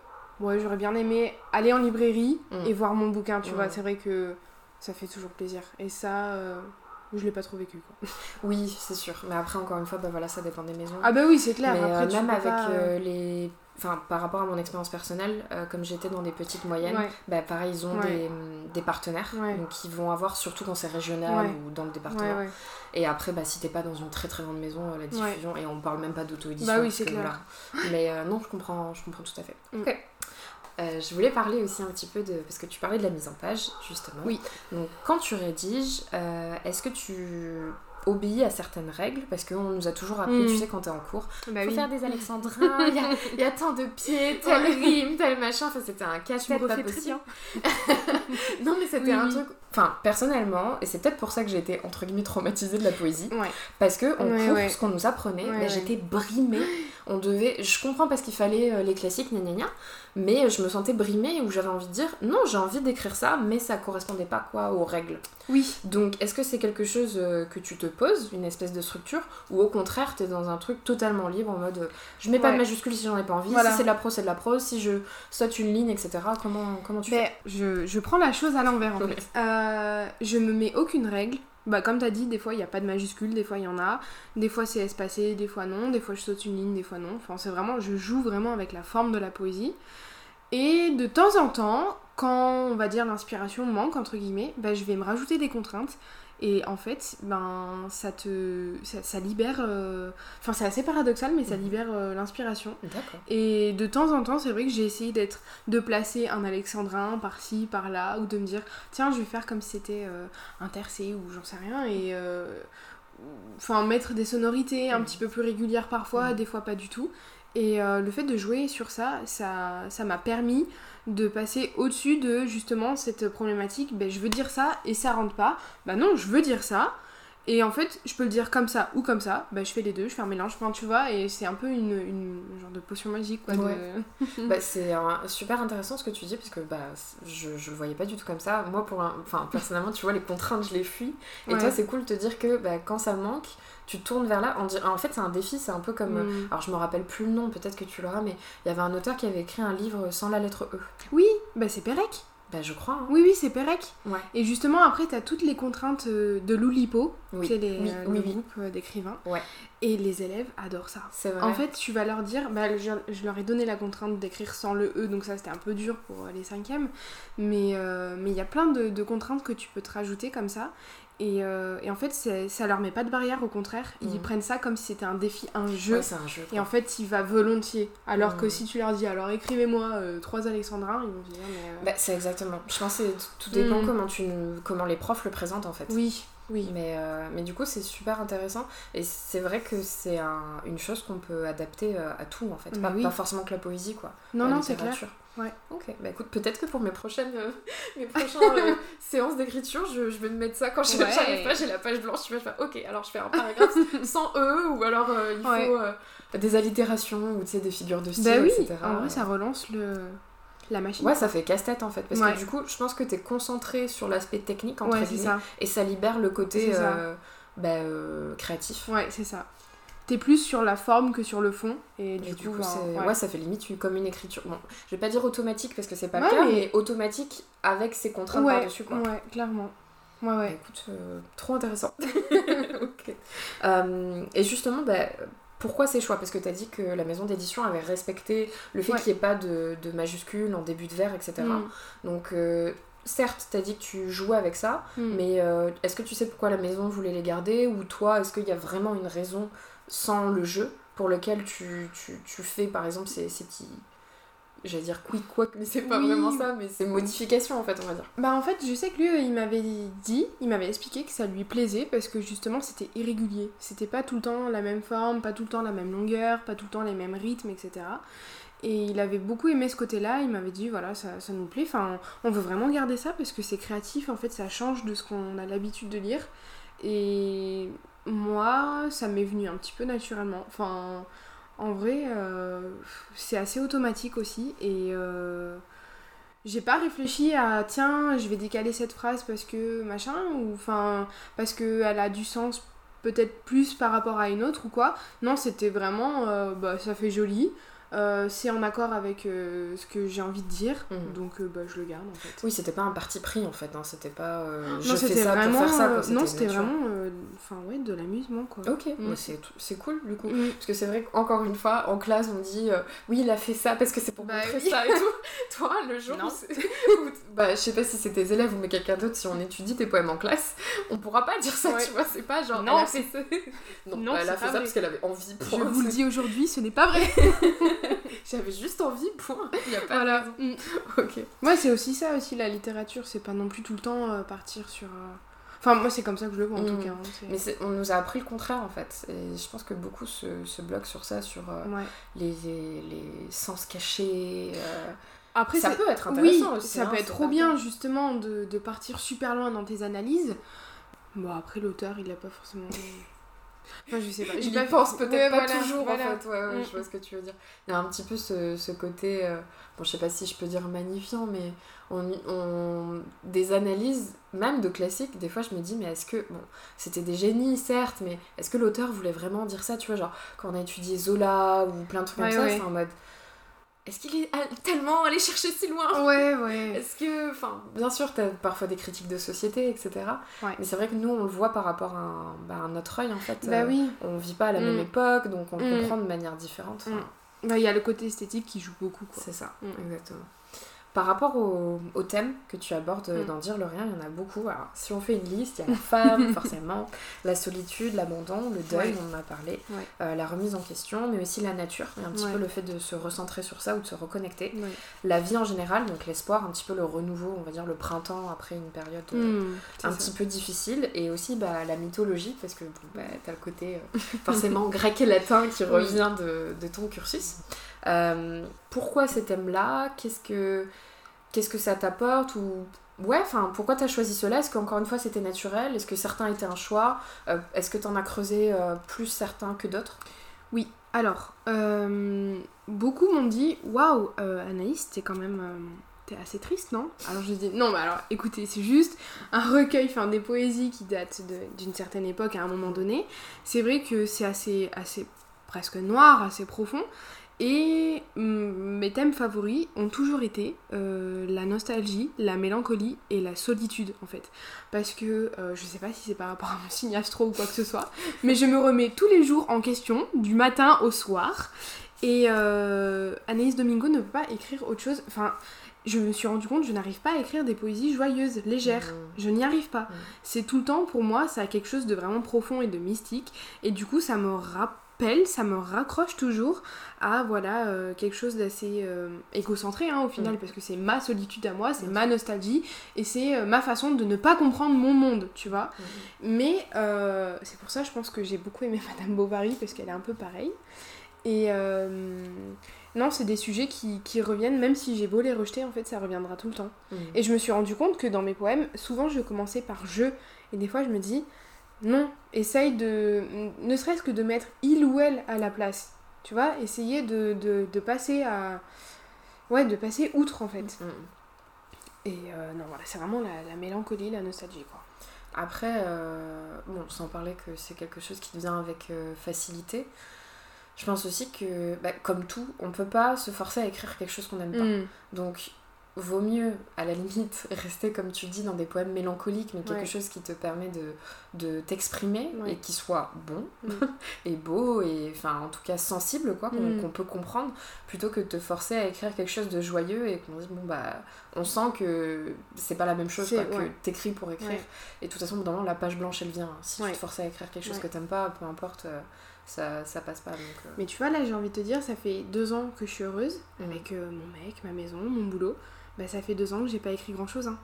B: ouais, j'aurais bien aimé aller en librairie mm. et voir mon bouquin, tu vois. Mm. C'est vrai que ça fait toujours plaisir. Et ça. Euh, je l'ai pas trop vécu quoi. *laughs*
A: Oui, c'est sûr. Mais après, encore une fois, bah voilà, ça dépend des maisons.
B: Ah bah oui, c'est clair.
A: après, même avec les enfin par rapport à mon expérience personnelle, euh, comme j'étais dans des petites moyennes, bah pareil, ils ont des, des, partenaires qui vont avoir, surtout quand c'est régional ou dans le département. Et après, bah, si t'es pas dans une très très grande maison, euh, la diffusion, et on parle même pas d'auto-édition.
B: Bah oui, c'est clair.
A: Mais euh, non, je comprends, je comprends tout à fait. Mm. Ok. je voulais parler aussi un petit peu de. Parce que tu parlais de la mise en page, justement.
B: Oui.
A: Donc, quand tu rédiges, est-ce que tu obéit à certaines règles parce qu'on nous a toujours appris, tu mm. sais, quand t'es en cours, bah faut faire des *laughs* alexandrins, il y, a tant de pieds, *laughs* tel rime, tel machin. Enfin, c'était un casse-tête pas possible. *laughs* non, mais c'était un truc. Enfin, personnellement, et c'est peut-être pour ça que j'ai été entre guillemets traumatisée de la poésie, parce que en cours, ce qu'on nous apprenait, bah, j'étais brimée. On devait, je comprends parce qu'il fallait euh, les classiques, gna gna gna, mais je me sentais brimée où j'avais envie de dire non, j'ai envie d'écrire ça, mais ça correspondait pas quoi aux règles.
B: Oui.
A: Donc, est-ce que c'est quelque chose euh, que tu te poses, une espèce de structure, ou au contraire, t'es dans un truc totalement libre en mode je mets pas de majuscule si j'en ai pas envie, si c'est de la prose, c'est de la prose, si je saute une ligne, etc. Comment, comment tu fais?
B: je, je, prends la chose à l'envers en fait. Euh, je me mets aucune règle. Bah, comme t'as dit, des fois il n'y a pas de majuscule, des fois il y en a, des fois c'est espacé, des fois non, des fois je saute une ligne, des fois non. Enfin, c'est vraiment, je joue vraiment avec la forme de la poésie. Et de temps en temps, quand on va dire l'inspiration manque, entre guillemets, bah, je vais me rajouter des contraintes. Et en fait, ben, ça te. Ça, libère. Euh, enfin, c'est assez paradoxal, mais ça mhm. libère euh, l'inspiration. Et de temps en temps, c'est vrai que j'ai essayé d'être. de placer un alexandrin par-ci, par-là, ou de me dire, tiens, je vais faire comme si c'était euh, un tercé, ou j'en sais rien, et. Enfin, mettre des sonorités un mhm. petit peu plus régulières parfois, mhm. des fois pas du tout. Et le fait de jouer sur ça, ça m'a permis de passer au-dessus de justement cette problématique, ben, je veux dire ça et ça rentre pas. Bah non, je veux dire ça. Et en fait, je peux le dire comme ça ou comme ça. Bah, je fais les deux, je fais un mélange, enfin, tu vois, et c'est un peu une, une, genre de potion magique, quoi. *laughs*
A: bah, c'est super intéressant ce que tu dis, parce que bah, je, je le voyais pas du tout comme ça. Moi, pour enfin, personnellement, tu vois, les contraintes, je les fuis. Et toi, c'est cool de te dire que bah, quand ça manque, tu tournes vers là. En fait, c'est un défi, c'est un peu comme. Mm. Alors, je me rappelle plus le nom, peut-être que tu l'auras, mais il y avait un auteur qui avait écrit un livre sans la lettre E.
B: Oui, bah c'est Pérec.
A: Bah, je crois. hein.
B: Oui, oui, c'est Pérec.
A: Ouais.
B: Et justement, après, t'as toutes les contraintes euh, de Loulipo,
A: Oui.
B: c'est les,
A: Oui,
B: euh,
A: oui,
B: le groupe euh, d'écrivains.
A: Ouais.
B: Et les élèves adorent ça.
A: C'est vrai.
B: En fait, tu vas leur dire, bah, je, je leur ai donné la contrainte d'écrire sans le E, donc ça c'était un peu dur pour les cinquièmes, mais euh, mais il y a plein de, de contraintes que tu peux te rajouter comme ça. Et, euh, et en fait, ça leur met pas de barrière, au contraire, ils
A: Mhm.
B: prennent ça comme si c'était un défi, un jeu.
A: Ouais, un jeu.
B: Et en fait, il va volontiers. Alors que
A: Mhm.
B: si tu leur dis, alors écrivez-moi euh, trois alexandrins, ils vont se dire, mais. euh,
A: Bah, c'est exactement. Je pense que tout dépend
B: Mm.
A: comment, tu, comment les profs le présentent en fait.
B: oui, oui.
A: Mais, mais du coup, c'est super intéressant. Et c'est vrai que c'est un- une chose qu'on peut adapter à tout en fait. Pas,
B: oui.
A: pas forcément que la poésie quoi.
B: Non, non, c'est clair. Ouais.
A: Ok, bah écoute, peut-être que pour mes prochaines, euh, *laughs* mes prochaines *laughs* euh, séances d'écriture, je, je vais me mettre ça quand je
B: Ouais.
A: pas, j'ai la page blanche, tu vas faire ok, alors je fais un paragraphe *laughs* sans E, ou alors euh, il
B: Ouais.
A: faut des allitérations, ou tu sais, des figures de style,
B: Bah oui,
A: etc.
B: en vrai, ça relance le... la machine.
A: Ouais, ça fait casse-tête en fait, parce
B: Ouais.
A: que du coup, je pense que t'es concentré sur l'aspect technique, entre guillemets, et ça libère le côté bah, créatif.
B: Ouais, c'est ça. T'es plus sur la forme que sur le fond. Et du
A: Et
B: coup,
A: du coup,
B: ben, ouais.
A: ouais. ça fait limite comme une écriture. Bon, je vais pas dire automatique parce que c'est pas
B: Ouais,
A: le cas,
B: mais-
A: mais... automatique avec ses contraintes
B: ouais,
A: par-dessus quoi.
B: ouais, clairement. Ouais,
A: Bah,
B: ouais.
A: écoute, euh, trop intéressant. *laughs* Ok. Euh, et justement, bah, pourquoi ces choix? Parce que tu as dit que la maison d'édition avait respecté le fait qu'il n'y ait pas de, de majuscules en début de vers, etc.
B: Mm,
A: Donc, euh, certes, tu as dit que tu jouais avec ça,
B: mm.
A: mais euh, est-ce que tu sais pourquoi la maison voulait les garder? Ou toi, est-ce qu'il y a vraiment une raison sans le jeu pour lequel tu, tu, tu fais, par exemple, ces, ces petits. J'allais dire quick quack, mais c'est pas
B: Oui.
A: vraiment ça, mais c'est modifications en fait, on va dire.
B: Bah en fait, je sais que lui, euh, il m'avait dit, il m'avait expliqué que ça lui plaisait parce que justement c'était irrégulier. C'était pas tout le temps la même forme, pas tout le temps la même longueur, pas tout le temps les mêmes rythmes, etc. Et il avait beaucoup aimé ce côté-là, il m'avait dit voilà, ça, ça nous plaît, enfin, on veut vraiment garder ça parce que c'est créatif, en fait, ça change de ce qu'on a l'habitude de lire. Et moi, ça m'est venu un petit peu naturellement. Enfin, en vrai, euh, c'est assez automatique aussi. Et euh, j'ai pas réfléchi à tiens, je vais décaler cette phrase parce que machin, ou enfin, parce qu'elle a du sens peut-être plus par rapport à une autre ou quoi. Non, c'était vraiment, euh, bah, ça fait joli. Euh, c'est en accord avec euh, ce que j'ai envie de dire,
A: Mhm.
B: donc euh, bah, je le garde en fait.
A: Oui, c'était pas un parti pris en fait, hein, c'était pas euh, je
B: non,
A: fais ça
B: vraiment,
A: pour faire ça. Quoi,
B: non,
A: c'était
B: vraiment, euh, enfin ouais, de l'amusement quoi.
A: Ok,
B: Mm.
A: bah, c'est cool du coup.
B: Mm.
A: Parce que c'est vrai qu'encore une fois, en classe, on dit euh, oui, il a fait ça parce que c'est pour
B: Bah
A: montrer
B: oui.
A: ça et tout. *laughs* Toi, le jour
B: Non.
A: où, *laughs* bah, je sais pas si c'est tes élèves ou mais quelqu'un d'autre, si on étudiie tes poèmes en classe, on pourra pas dire ça,
B: Ouais.
A: tu vois, c'est pas genre
B: Non,
A: elle a fait ça. *laughs* Non,
B: Non,
A: bah, elle a fait ça parce qu'elle avait envie.
B: Je vous le dis aujourd'hui, ce n'est pas vrai. *laughs*
A: J'avais juste envie, point. Il y a pas
B: voilà. Mm.
A: Ok.
B: Ouais, c'est aussi ça aussi la littérature, c'est pas non plus tout le temps euh, partir sur. euh, Enfin, moi c'est comme ça que je le vois en
A: Mm.
B: tout cas. hein,
A: Mais on nous a appris le contraire en fait. Et je pense que beaucoup se, se bloquent sur ça, sur euh,
B: Ouais.
A: les, les sens cachés. euh,
B: Après,
A: ça peut être
B: oui,
A: intéressant aussi.
B: ça
A: hein,
B: peut être trop bien justement de, de partir super loin dans tes analyses. Bon, après, l'auteur il a pas forcément. Enfin, je sais pas. j'ai
A: Il
B: pas
A: y pense peut-être
B: Ouais,
A: pas
B: voilà,
A: toujours
B: voilà.
A: en fait. Ouais, ouais,
B: Mm.
A: je vois ce que tu veux dire. Il y a un petit peu ce, ce côté, euh, bon, je sais pas si je peux dire magnifiant, mais on, on- des analyses, même de classiques, des fois je me dis, mais est-ce que, bon, c'était des génies certes, mais est-ce que l'auteur voulait vraiment dire ça Tu vois, genre, quand on a étudié Zola ou plein de trucs comme ça, c'est en mode, est-ce qu'il est tellement allé chercher si loin?
B: Ouais, ouais. *laughs*
A: Est-ce que, enfin, bien sûr, t'as parfois des critiques de société, etc.
B: Ouais.
A: Mais c'est vrai que nous, on le voit par rapport à, un- bah, œil, en fait.
B: Bah
A: Euh,
B: oui.
A: on vit pas à la
B: Mm.
A: même époque, donc on le
B: Mm.
A: comprend de manière différente.
B: Mm. Bah, il y a le côté esthétique qui joue beaucoup quoi.
A: C'est ça, exactement. Par rapport au, au thème que tu abordes
B: Mm.
A: dans Dire le rien, il y en a beaucoup. Alors, si on fait une liste, il y a la femme, *laughs* forcément, la solitude, l'abandon, le deuil,
B: Ouais.
A: on en a parlé,
B: Ouais.
A: euh, la remise en question, mais aussi la nature, et un petit
B: Ouais.
A: peu le fait de se recentrer sur ça ou de se reconnecter. La vie en général, donc l'espoir, un petit peu le renouveau, on va dire le printemps après une période euh,
B: Mm,
A: un
B: ça.
A: petit peu difficile et aussi bah, la mythologie parce que bon, bah, t'as le côté euh, *laughs* forcément grec et latin qui revient de, de ton cursus. Euh, pourquoi ces thèmes-là? Qu'est-ce que qu'est-ce que ça t'apporte? Ou ouais enfin pourquoi t'as choisi cela? Est-ce qu'encore une fois c'était naturel? Est-ce que certains étaient un choix? Euh, Est-ce que t'en as creusé euh, plus certains que d'autres?
B: Oui, alors, beaucoup m'ont dit Waouh, Anaïs, t'es quand même. t'es assez triste, non? Alors je dis Non, mais alors écoutez, c'est juste un recueil, enfin des poésies qui datent d'une certaine époque à un moment donné. C'est vrai que c'est assez, assez presque noir, assez profond. Et mm, mes thèmes favoris ont toujours été euh, la nostalgie, la mélancolie et la solitude en fait. Parce que euh, je sais pas si c'est par rapport à mon signe astro ou quoi que ce soit, *laughs* mais je me remets tous les jours en question, du matin au soir. Et euh, Anaïs Domingo ne peut pas écrire autre chose. Enfin, je me suis rendu compte, je n'arrive pas à écrire des poésies joyeuses, légères.
A: Mmh.
B: Je n'y arrive pas.
A: Mm.
B: C'est tout le temps, pour moi, ça a quelque chose de vraiment profond et de mystique. Et du coup, ça me rappelle, ça me raccroche toujours à voilà euh, quelque chose d'assez euh, égocentré hein, au final,
A: Mm.
B: parce que c'est ma solitude à moi, c'est ma nostalgie, et c'est euh, ma façon de ne pas comprendre mon monde, tu vois. Mais euh, c'est pour ça, je pense que j'ai beaucoup aimé *laughs* Madame Bovary, parce qu'elle est un peu pareille. Et non, c'est des sujets qui, qui reviennent, même si j'ai beau les rejeter, en fait, ça reviendra tout le temps.
A: Mm.
B: Et je me suis rendu compte que dans mes poèmes, souvent je commençais par je. Et des fois je me dis, non, essaye de. Ne serait-ce que de mettre il ou elle à la place. Tu vois, essayer de, de, de passer à. Ouais, de passer outre en fait.
A: Mm.
B: Et euh, non, voilà, c'est vraiment la, la mélancolie, la nostalgie quoi.
A: Après, euh, bon, sans parler que c'est quelque chose qui vient avec euh, facilité, je pense aussi que, bah, comme tout, on peut pas se forcer à écrire quelque chose qu'on n'aime pas.
B: Mm.
A: Donc, vaut mieux, à la limite, rester, comme tu dis, dans des poèmes mélancoliques, mais quelque
B: Ouais.
A: chose qui te permet de, de t'exprimer
B: Ouais.
A: et qui soit bon
B: Mm. *laughs*
A: et beau et, enfin, en tout cas sensible, quoi, qu'on
B: Mm.
A: qu'on peut comprendre, plutôt que de te forcer à écrire quelque chose de joyeux et qu'on dit, bon, bah, on sent que c'est pas la même chose,
B: C'est-
A: quoi,
B: ouais.
A: que t'écris pour écrire. Et de toute façon, dans la page blanche, elle vient. Si tu te forces à écrire quelque chose que t'aimes pas, peu importe, euh, ça, ça passe pas. Donc, euh,
B: Mais tu vois, là j'ai envie de te dire, ça fait deux ans que je suis heureuse
A: Mm.
B: avec euh, mon mec, ma maison, mon boulot. Bah ça fait deux ans que j'ai pas écrit grand chose. Hein.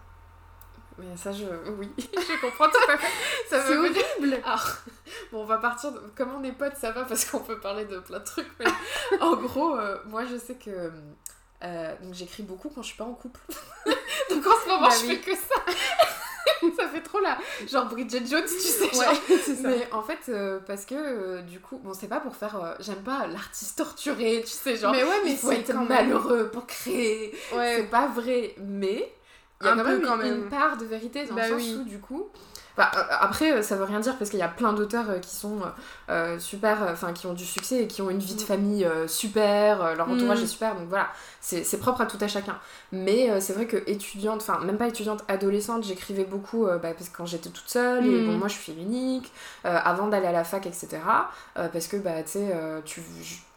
A: Mais ça, je. Oui, *laughs* je comprends tout à fait. Ça
B: C'est horrible
A: Alors, *laughs* bon, on va partir. De... Comme on est potes, ça va parce qu'on peut parler de plein de trucs. Mais *laughs* en gros, euh, moi, je sais que. euh, donc, j'écris beaucoup quand je suis pas en couple. donc, en ce moment,
B: Bah
A: je
B: oui.
A: fais que ça. *laughs* ça fait trop là. Genre Bridget Jones, tu sais. genre. *laughs*
B: Ouais, ça.
A: Mais en fait, euh, parce que euh, du coup, bon, c'est pas pour faire. euh, J'aime pas l'artiste torturé, tu sais, genre.
B: mais ouais, mais
A: il faut
B: c'est
A: être
B: même-
A: malheureux pour créer.
B: Ouais,
A: C'est pas vrai, mais il y a
B: Un
A: quand
B: peu
A: même,
B: quand
A: une-
B: même.
A: une part de vérité dans
B: Bah
A: le sens
B: oui.
A: où du coup. Enfin, euh, après, euh, ça veut rien dire parce qu'il y a plein d'auteurs euh, qui sont euh, super, enfin qui ont du succès et qui ont une vie de
B: Mm.
A: famille euh, super, leur entourage
B: Mm.
A: est super, donc voilà, c'est propre à tout à chacun. Mais euh, c'est vrai que étudiante, enfin même pas étudiante, adolescente, j'écrivais beaucoup bah, parce que quand j'étais toute seule et
B: Mm.
A: bon, moi je suis unique, avant d'aller à la fac, etc. parce que bah tu sais, tu,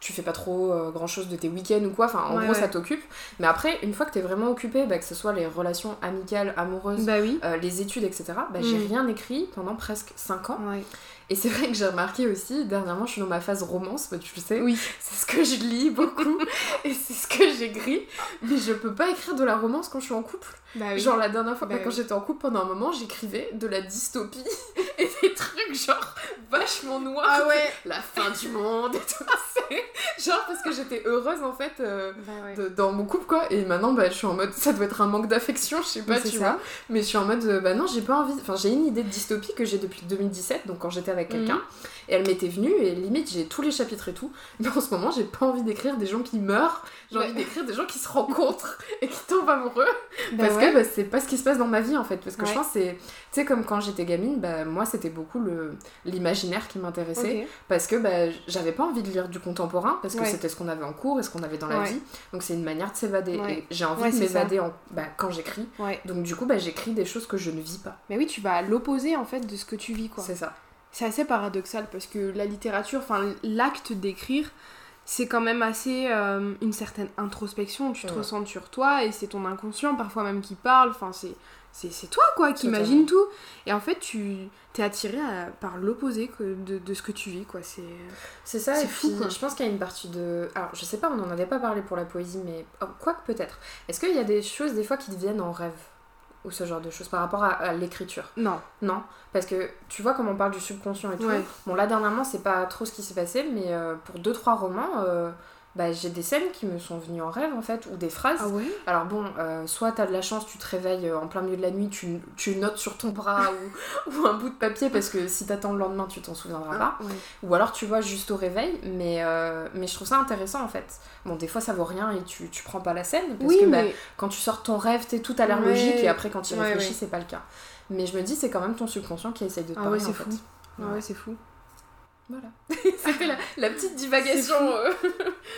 A: tu fais pas trop grand chose de tes week-ends ou quoi, enfin en
B: Ouais,
A: gros
B: ouais.
A: ça t'occupe. Mais après, une fois que t'es vraiment occupé, bah, que ce soit les relations amicales, amoureuses,
B: Bah oui.
A: euh, les études, etc., bah, j'ai
B: Mm.
A: rien écrit pendant presque 5 ans.
B: Ouais.
A: Et c'est vrai que j'ai remarqué aussi, dernièrement, je suis dans ma phase romance, bah, tu le sais,
B: Oui.
A: c'est ce que je lis beaucoup *laughs* et c'est ce que j'écris. Mais je peux pas écrire de la romance quand je suis en couple.
B: Bah oui.
A: Genre la dernière fois,
B: Bah
A: bah, quand
B: oui.
A: j'étais en couple pendant un moment, j'écrivais de la dystopie *laughs* et des trucs genre vachement noirs.
B: Ah ouais. *laughs*
A: La fin du monde et tout. *laughs* Genre parce que j'étais heureuse en fait. euh,
B: Bah ouais.
A: de- dans mon couple quoi et maintenant bah je suis en mode ça doit être un manque d'affection je sais pas tu
B: ça.
A: vois mais je suis en mode euh, bah non j'ai pas envie enfin j'ai une idée de dystopie que j'ai depuis 2017 donc quand j'étais avec quelqu'un
B: Mhm.
A: Et elle m'était venue et limite j'ai tous les chapitres et tout. Mais en ce moment j'ai pas envie d'écrire des gens qui meurent. J'ai
B: Ouais.
A: envie d'écrire des gens qui se rencontrent *laughs* et qui tombent amoureux.
B: Bah
A: parce
B: ouais.
A: que bah, c'est pas ce qui se passe dans ma vie en fait. Parce que je pense que c'est tu sais comme quand j'étais gamine bah moi c'était beaucoup le l'imaginaire qui m'intéressait. Parce que bah, j'avais pas envie de lire du contemporain parce que c'était ce qu'on avait en cours et ce qu'on avait dans la vie. Donc c'est une manière de s'évader. Et j'ai envie de m'évader en... bah, quand j'écris. Donc du coup bah, j'écris des choses que je ne vis pas.
B: Mais oui, tu vas à l'opposé en fait de ce que tu vis quoi.
A: c'est ça
B: C'est assez paradoxal parce que la littérature, enfin l'acte d'écrire, c'est quand même assez euh, une certaine introspection. Tu te
A: Ouais.
B: ressens sur toi et c'est ton inconscient parfois même qui parle. Enfin c'est c'est c'est toi quoi qui imagine tout. Et en fait tu t'es attiré à- par l'opposé de, de ce que tu vis quoi. C'est
A: c'est ça
B: C'est
A: et
B: fou,
A: puis
B: quoi.
A: je pense qu'il y a une partie de alors je sais pas on en avait pas parlé pour la poésie mais oh, quoique peut-être est-ce qu'il y a des choses des fois qui te viennent en rêve? Ou ce genre de choses par rapport à, à l'écriture
B: non.
A: non parce que tu vois comme on parle du subconscient et tout
B: Ouais.
A: bon là dernièrement c'est pas trop ce qui s'est passé mais euh, pour deux trois romans euh, bah, j'ai des scènes qui me sont venues en rêve en fait ou des phrases
B: Ah ouais?
A: Alors bon, euh, soit t'as de la chance, tu te réveilles euh, en plein milieu de la nuit, tu, tu notes sur ton bras *laughs* ou, ou un bout de papier parce que si t'attends le lendemain, tu t'en souviendras pas.
B: Ah, ouais.
A: Ou alors tu vois juste au réveil, mais, euh, mais je trouve ça intéressant en fait. Bon, des fois ça vaut rien et tu, tu prends pas la scène parce
B: Oui
A: que bah,
B: mais
A: quand tu sors ton rêve, t'es tout à l'air
B: Ouais.
A: logique et après quand tu réfléchis, c'est pas le cas. Mais je me dis, c'est quand même ton subconscient qui essaye de te
B: Ah
A: parler en
B: fou. Ah ouais c'est fou.
A: Voilà. *laughs* C'était la, la, petite divagation.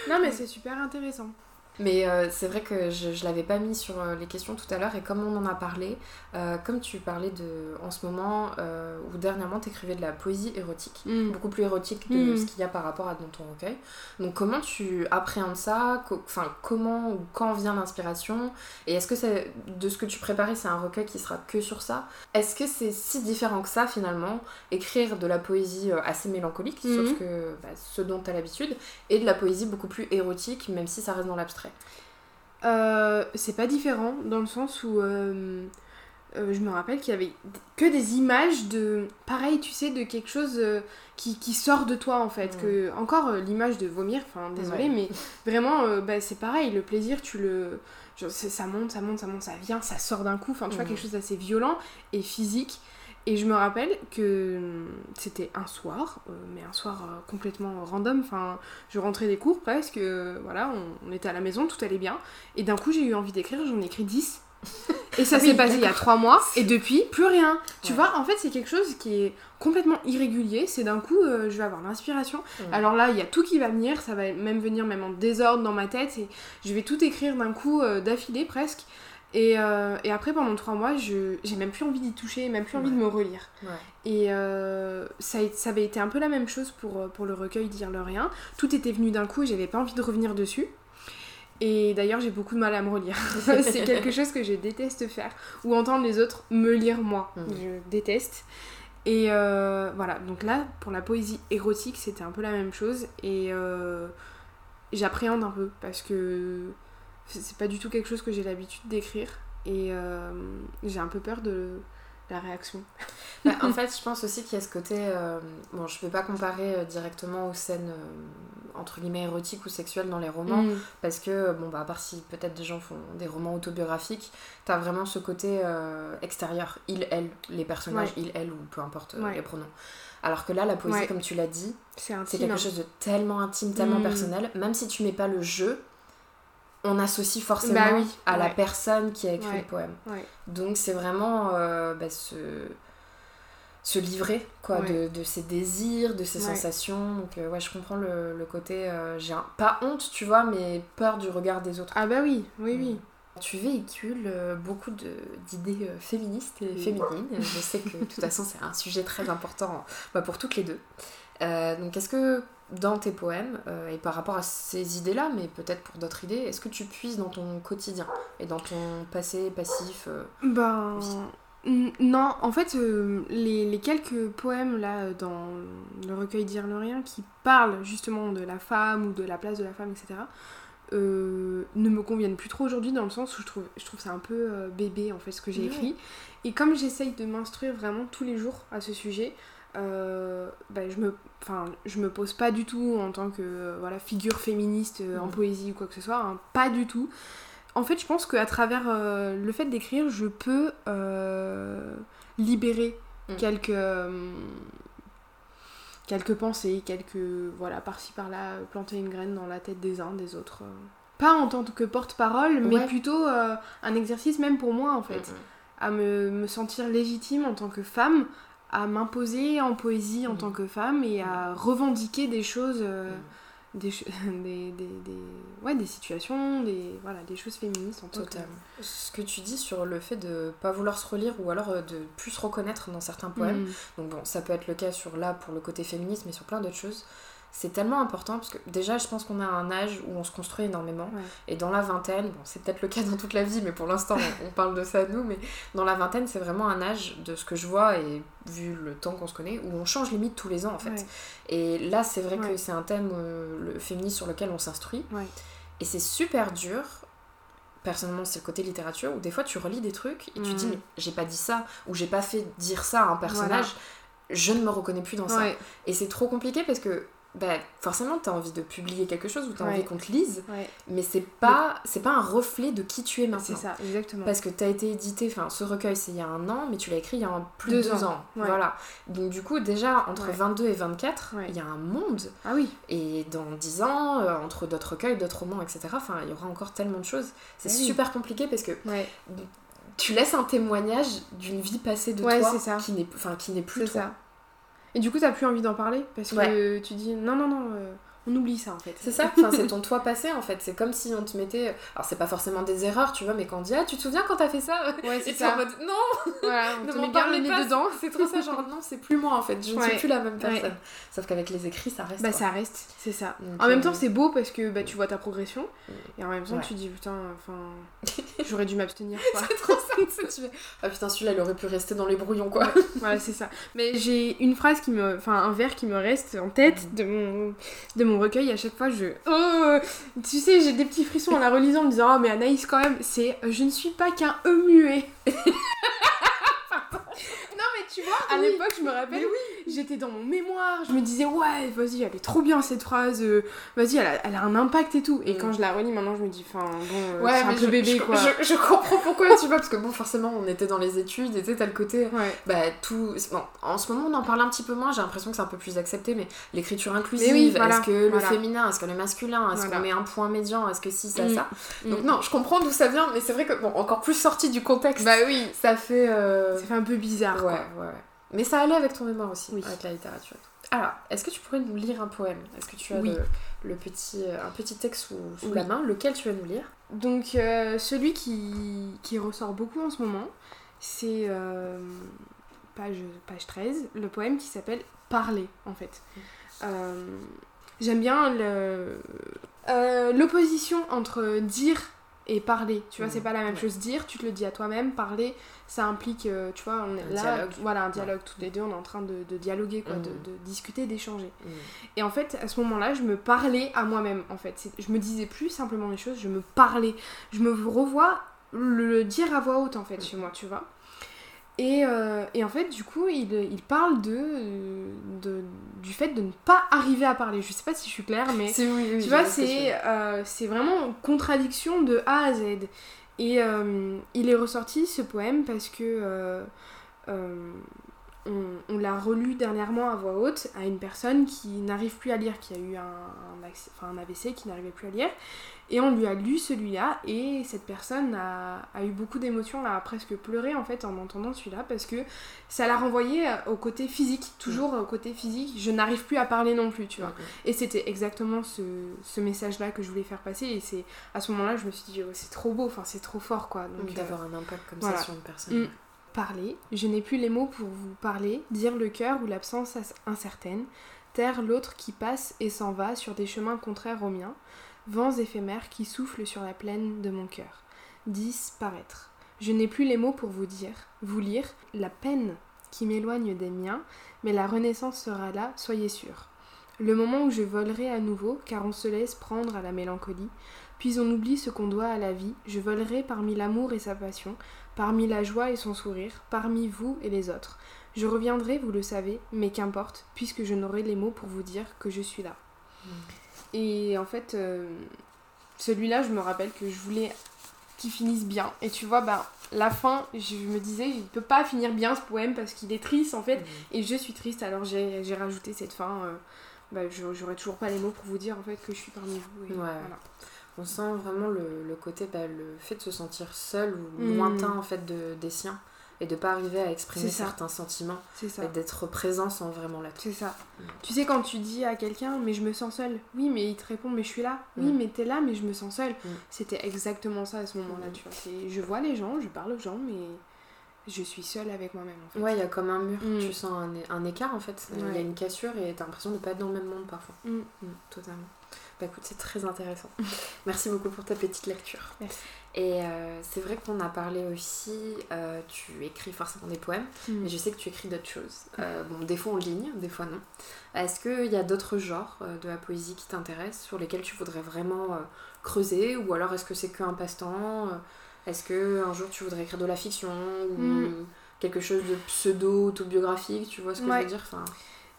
B: non, mais *laughs* c'est super intéressant.
A: Mais euh, c'est vrai que je ne l'avais pas mis sur euh, les questions tout à l'heure et comme on en a parlé, euh, comme tu parlais de en ce moment ou dernièrement tu écrivais de la poésie érotique, mm. beaucoup plus érotique de mm. ce qu'il y a par rapport à dans ton recueil. Donc comment tu appréhendes ça? Enfin comment ou quand vient l'inspiration? Et est-ce que c'est de ce que tu préparais c'est un recueil qui sera que sur ça? Est-ce que c'est si différent que ça finalement écrire de la poésie assez mélancolique, mm. sauf que bah, ce dont tu as l'habitude, et de la poésie beaucoup plus érotique même si ça reste dans l'abstrait?
B: Euh, c'est pas différent dans le sens où euh, euh, je me rappelle qu'il y avait que des images de pareil tu sais de quelque chose qui, sort de toi en fait. Que encore l'image de vomir enfin désolé mais vraiment bah, c'est pareil le plaisir tu le ça monte ça monte ça monte ça vient ça sort d'un coup. Enfin tu vois quelque chose d'assez violent et physique et je me rappelle que hum, c'était un soir, euh, mais un soir euh, complètement random. Enfin, je rentrais des cours presque, euh, voilà, on, était à la maison, tout allait bien. Et d'un coup, j'ai eu envie d'écrire, j'en ai écrit 10. *laughs* Et ça s'est passé il y a 3 mois, et depuis, plus rien. Tu vois, en fait, c'est quelque chose qui est complètement irrégulier. C'est d'un coup, je vais avoir l'inspiration. Alors là, il y a tout qui va venir, ça va même venir même en désordre dans ma tête, et je vais tout écrire d'un coup, d'affilée presque. Et, euh, et, après, pendant trois mois, j'ai même plus envie d'y toucher, même plus envie de me relire. Et euh, ça, ça, avait été un peu la même chose pour, euh, pour le recueil Dire le rien. Tout était venu d'un coup et j'avais pas envie de revenir dessus. Et d'ailleurs, j'ai beaucoup de mal à me relire. *laughs* *laughs* c'est quelque chose que je déteste faire. Ou entendre les autres me lire moi. Mmh. Je déteste. Et voilà, donc là, pour la poésie érotique, c'était un peu la même chose. Et j'appréhende un peu parce que c'est pas du tout quelque chose que j'ai l'habitude d'écrire et euh, j'ai un peu peur de la réaction.
A: Bah, en *laughs* fait, je pense aussi qu'il y a ce côté. Euh, bon, je peux pas comparer euh, directement aux scènes entre guillemets érotiques ou sexuelles dans les romans mm. parce que, bon, bah, à part si peut-être des gens font des romans autobiographiques, t'as vraiment ce côté extérieur, il, elle, les personnages, il, elle ou peu importe les pronoms. Alors que là, la poésie, comme tu l'as dit, c'est quelque hein. chose de tellement intime, tellement mm. personnel, même si tu mets pas le jeu, on associe forcément bah à la personne qui a écrit le poème. Donc c'est vraiment euh, bah, se, se livrer quoi, de, ses désirs, de ses sensations. Donc euh, ouais, je comprends le, côté, euh, j'ai pas honte, tu vois, mais peur du regard des autres.
B: Ah bah oui, oui, oui.
A: Tu véhicules beaucoup d'idées féministes et féminines. Je sais que de toute façon c'est un sujet très important bah, pour toutes les deux. donc est-ce que dans tes poèmes euh, et par rapport à ces idées-là, mais peut-être pour d'autres idées, est-ce que tu puises dans ton quotidien et dans ton passé passif euh,
B: Ben non, en fait, euh, les, quelques poèmes là dans le recueil Dire le rien qui parlent justement de la femme ou de la place de la femme, etc. ne me conviennent plus trop aujourd'hui dans le sens où je trouve, je trouve ça un peu bébé en fait ce que j'ai écrit. Et comme j'essaye de m'instruire vraiment tous les jours à ce sujet, euh, bah, je, me, je me pose pas du tout en tant que euh, voilà, figure féministe euh, en mm. poésie ou quoi que ce soit, hein, pas du tout. En fait, je pense qu'à travers le fait d'écrire, je peux libérer mm. quelques, quelques pensées, quelques. Voilà, par-ci par-là, planter une graine dans la tête des uns, des autres. Pas en tant que porte-parole, mais plutôt un exercice même pour moi en fait. Mm, à me, me sentir légitime en tant que femme à m'imposer en poésie en mm. tant que femme et à mm. revendiquer des choses, euh, mm. des, *laughs* des, des, des, ouais, des situations, des, voilà, des choses féministes en
A: tant Ce que tu dis sur le fait de pas vouloir se relire ou alors euh, de plus se reconnaître dans certains poèmes, donc bon, ça peut être le cas sur là pour le côté féministe, mais sur plein d'autres choses c'est tellement important parce que déjà je pense qu'on a un âge où on se construit énormément. Et dans la vingtaine bon c'est peut-être le cas dans toute la vie mais pour l'instant on, parle de ça nous mais dans la vingtaine c'est vraiment un âge de ce que je vois et vu le temps qu'on se connaît où on change limite tous les ans en fait. Et là c'est vrai que c'est un thème euh, le féminisme sur lequel on s'instruit. Et c'est super dur personnellement c'est le côté littérature où des fois tu relis des trucs et tu dis mm. mais j'ai pas dit ça ou j'ai pas fait dire ça à un personnage. Je ne me reconnais plus dans ça. Et c'est trop compliqué parce que bah, forcément tu as envie de publier quelque chose ou tu as envie qu'on te lise mais c'est pas c'est pas un reflet de qui tu es maintenant.
B: C'est ça exactement.
A: Parce que tu as été édité enfin ce recueil c'est il y a un an mais tu l'as écrit il y a plus de deux ans, voilà. Donc du coup déjà entre 22 et 24 il y a un monde.
B: Ah oui.
A: Et dans 10 ans euh, entre d'autres recueils d'autres romans etc enfin il y aura encore tellement de choses. C'est ah super compliqué parce que tu laisses un témoignage d'une vie passée de toi qui n'est enfin qui n'est plus toi.
B: ça Et du coup, t'as plus envie d'en parler parce que tu dis non, non, non, euh, on oublie ça en fait.
A: C'est ça, enfin, c'est ton toi passé en fait. C'est comme si on te mettait. Alors, c'est pas forcément des erreurs, tu vois, mais quand on dit Ah, tu te souviens quand t'as fait ça?
B: Ouais, c'est ça.
A: en mode Non
B: Voilà, *laughs* on te met bien le nez
A: pas,
B: dedans.
A: C'est trop ça, genre non, c'est plus moi en fait. Je ne
B: Ouais.
A: suis plus la même personne.
B: Ouais.
A: Sauf qu'avec les écrits, ça reste.
B: Bah,
A: quoi.
B: ça reste, c'est ça.
A: Donc,
B: En même
A: euh,
B: temps, c'est beau parce que bah, tu vois ta progression et en même temps,
A: Ouais.
B: tu dis putain, enfin, *laughs* j'aurais dû m'abstenir quoi.
A: C'est trop ça, tu fais, Ah putain, celui-là, il aurait pu rester dans les brouillons quoi.
B: voilà, c'est ça. Mais j'ai une phrase qui me. Enfin, un vers qui me reste en tête de mon, de mon recueil. À chaque fois, je. Oh Tu sais, j'ai des petits frissons en la relisant en me disant Oh, mais Anaïs, quand même, c'est Je ne suis pas qu'un E muet. *laughs* tu vois, à
A: Oui.
B: l'époque, je me rappelle, j'étais dans mon mémoire, je me disais Ouais, vas-y, elle est trop bien cette phrase, euh, vas-y, elle a, elle a un impact et tout. Et
A: Mm.
B: quand je la relis maintenant, je me dis Enfin, bon, euh,
A: Ouais,
B: c'est un peu
A: je,
B: bébé
A: je-
B: quoi.
A: Je, je comprends pourquoi tu vois, parce que bon, forcément, on était dans les études et t'as le côté.
B: Ouais.
A: Bah, tout. Bon, en ce moment, on en parle un petit peu moins, j'ai l'impression que c'est un peu plus accepté, mais l'écriture inclusive,
B: oui, voilà,
A: est-ce que le féminin, est-ce que le masculin, est-ce
B: Voilà.
A: qu'on met un point médian, est-ce que si, ça,
B: Mm.
A: ça. Donc,
B: Mm.
A: non, je comprends d'où ça vient, mais c'est vrai que, bon, encore plus sorti du contexte,
B: Bah oui,
A: ça fait. euh,
B: ça fait un peu bizarre
A: Ouais,
B: quoi.
A: ouais. Mais ça allait avec ton mémoire aussi,
B: Oui.
A: avec la littérature. Alors, est-ce que tu pourrais nous lire un poème? Est-ce que tu as
B: Oui.
A: le, le petit, euh, un petit texte sous, sous
B: Oui.
A: la main? Lequel tu vas nous lire?
B: Donc euh, celui qui, qui ressort beaucoup en ce moment, c'est euh, page, page 13, le poème qui s'appelle Parler en fait. Euh, J'aime bien l'opposition entre dire et parler. Tu vois,
A: Mhm.
B: c'est pas la même
A: Ouais.
B: chose. Dire, tu te le dis à toi-même. Parler, ça implique, euh, tu vois, on est
A: Un
B: là,
A: dialogue.
B: voilà, un dialogue. Tous les deux, on est en train de, de dialoguer, quoi, de, de discuter, d'échanger.
A: Mm.
B: Et en fait, à ce moment-là, je me parlais à moi-même, en fait. Je me disais plus simplement les choses, je me parlais. Je me revois le dire à voix haute, en fait, chez moi, tu vois. Et, euh, et en fait, du coup, il, il parle de, de, du fait de ne pas arriver à parler. Je sais pas si je suis claire, mais
A: C'est oui, oui,
B: tu vois, c'est euh, c'est vraiment une contradiction de A à Z. Et euh, il est ressorti ce poème parce que on, on l'a relu dernièrement à voix haute à une personne qui n'arrive plus à lire, qui a eu un, un, enfin, un AVC, qui n'arrivait plus à lire. Et on lui a lu celui-là et cette personne a, a eu beaucoup d'émotions, a presque pleuré en fait en entendant celui-là parce que ça l'a renvoyé au côté physique, toujours au côté physique. Je n'arrive plus à parler non plus, tu vois.
A: Mm,
B: Et c'était exactement ce, ce message-là que je voulais faire passer. Et c'est à ce moment-là, je me suis dit, oh, c'est trop beau, enfin, c'est trop fort, quoi.
A: mm.
B: Donc, euh,
A: D'avoir un impact comme
B: voilà.
A: ça sur une personne.
B: Mm. parler, je n'ai plus les mots pour vous parler, dire le cœur ou l'absence incertaine, taire l'autre qui passe et s'en va sur des chemins contraires aux miens, vents éphémères qui soufflent sur la plaine de mon cœur, disparaître. Je n'ai plus les mots pour vous dire, vous lire, la peine qui m'éloigne des miens, mais la renaissance sera là, soyez sûrs. Le moment où je volerai à nouveau, car on se laisse prendre à la mélancolie, puis on oublie ce qu'on doit à la vie, je volerai parmi l'amour et sa passion, parmi la joie et son sourire, parmi vous et les autres. Je reviendrai, vous le savez, mais qu'importe, puisque je n'aurai les mots pour vous dire que je suis là.
A: Mm.
B: Et en fait, euh, celui-là, je me rappelle que je voulais qu'il finisse bien. Et tu vois, bah, la fin, je me disais, il peut pas finir bien ce poème parce qu'il est triste en fait.
A: Mm.
B: Et je suis triste, alors j'ai j'ai rajouté cette fin. euh, bah, j'aurais toujours pas les mots pour vous dire en fait que je suis parmi vous. Et
A: Ouais.
B: voilà.
A: On sent vraiment le, le côté, bah, le fait de se sentir seul ou
B: Mm.
A: lointain en fait de, des siens et de pas arriver à exprimer certains sentiments
B: C'est ça.
A: et d'être présent sans vraiment l'être.
B: C'est ça.
A: Mm.
B: Tu sais, quand tu dis à quelqu'un, mais je me sens seule, oui, mais il te répond, mais je suis là, oui,
A: Mm.
B: mais t'es là, mais je me sens seule.
A: Mm.
B: C'était exactement ça à ce moment-là, tu vois. C'est- Je vois les gens, je parle aux gens, mais je suis seule avec moi-même en fait.
A: Ouais, il y a comme un mur, tu sens un, écart en fait. Il y a une cassure et t'as l'impression de pas être dans le même monde parfois. Totalement. Bah écoute, c'est très intéressant. *laughs* Merci beaucoup pour ta petite lecture.
B: Merci.
A: Et euh, c'est vrai qu'on a parlé aussi, euh, tu écris forcément des poèmes,
B: Mm.
A: mais je sais que tu écris d'autres choses. Euh, bon, des fois en ligne, des fois non. Est-ce qu'il y a d'autres genres de la poésie qui t'intéressent, sur lesquels tu voudrais vraiment creuser? Ou alors est-ce que c'est qu'un passe-temps Est-ce que un jour tu voudrais écrire de la fiction? Ou
B: Mm.
A: quelque chose de pseudo-autobiographique Tu vois ce que je
B: Ouais.
A: veux dire? Enfin,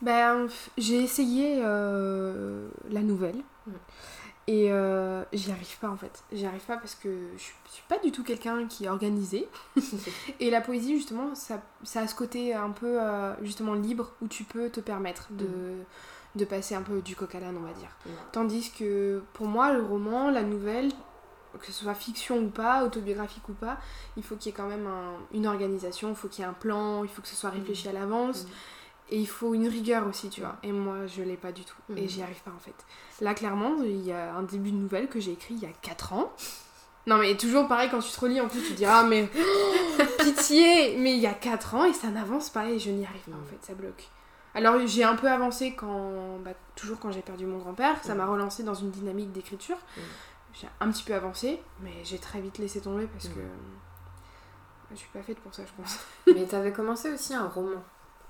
B: Ben, j'ai essayé euh, la nouvelle.
A: Mm.
B: Et euh, j'y arrive pas en fait. J'y arrive pas parce que je suis pas du tout quelqu'un qui est organisé. *laughs* Et la poésie, justement, ça, ça a ce côté un peu euh, justement libre où tu peux te permettre de, de passer un peu du coq à l'âne, on va dire.
A: Mm.
B: Tandis que pour moi, le roman, la nouvelle, que ce soit fiction ou pas, autobiographique ou pas, il faut qu'il y ait quand même un- une organisation, il faut qu'il y ait un plan, il faut que ce soit réfléchi à l'avance.
A: Mm.
B: Et il faut une rigueur aussi, tu vois. Et moi, je l'ai pas du tout. Et
A: Mhm.
B: j'y arrive pas en fait. Là, clairement, il y a un début de nouvelle que j'ai écrit il y a 4 ans. Non, mais toujours pareil, quand tu te relis, en plus, tu te dis Ah, mais *gasps* pitié Mais il y a 4 ans et ça n'avance pas et je n'y arrive pas en fait, ça bloque. Alors, j'ai un peu avancé quand. bah, toujours quand j'ai perdu mon grand-père, ça
A: Mhm.
B: m'a relancé dans une dynamique d'écriture.
A: Mhm.
B: J'ai un petit peu avancé, mais j'ai très vite laissé tomber parce que. Je suis pas faite pour ça, je pense.
A: Mais t'avais commencé aussi un roman.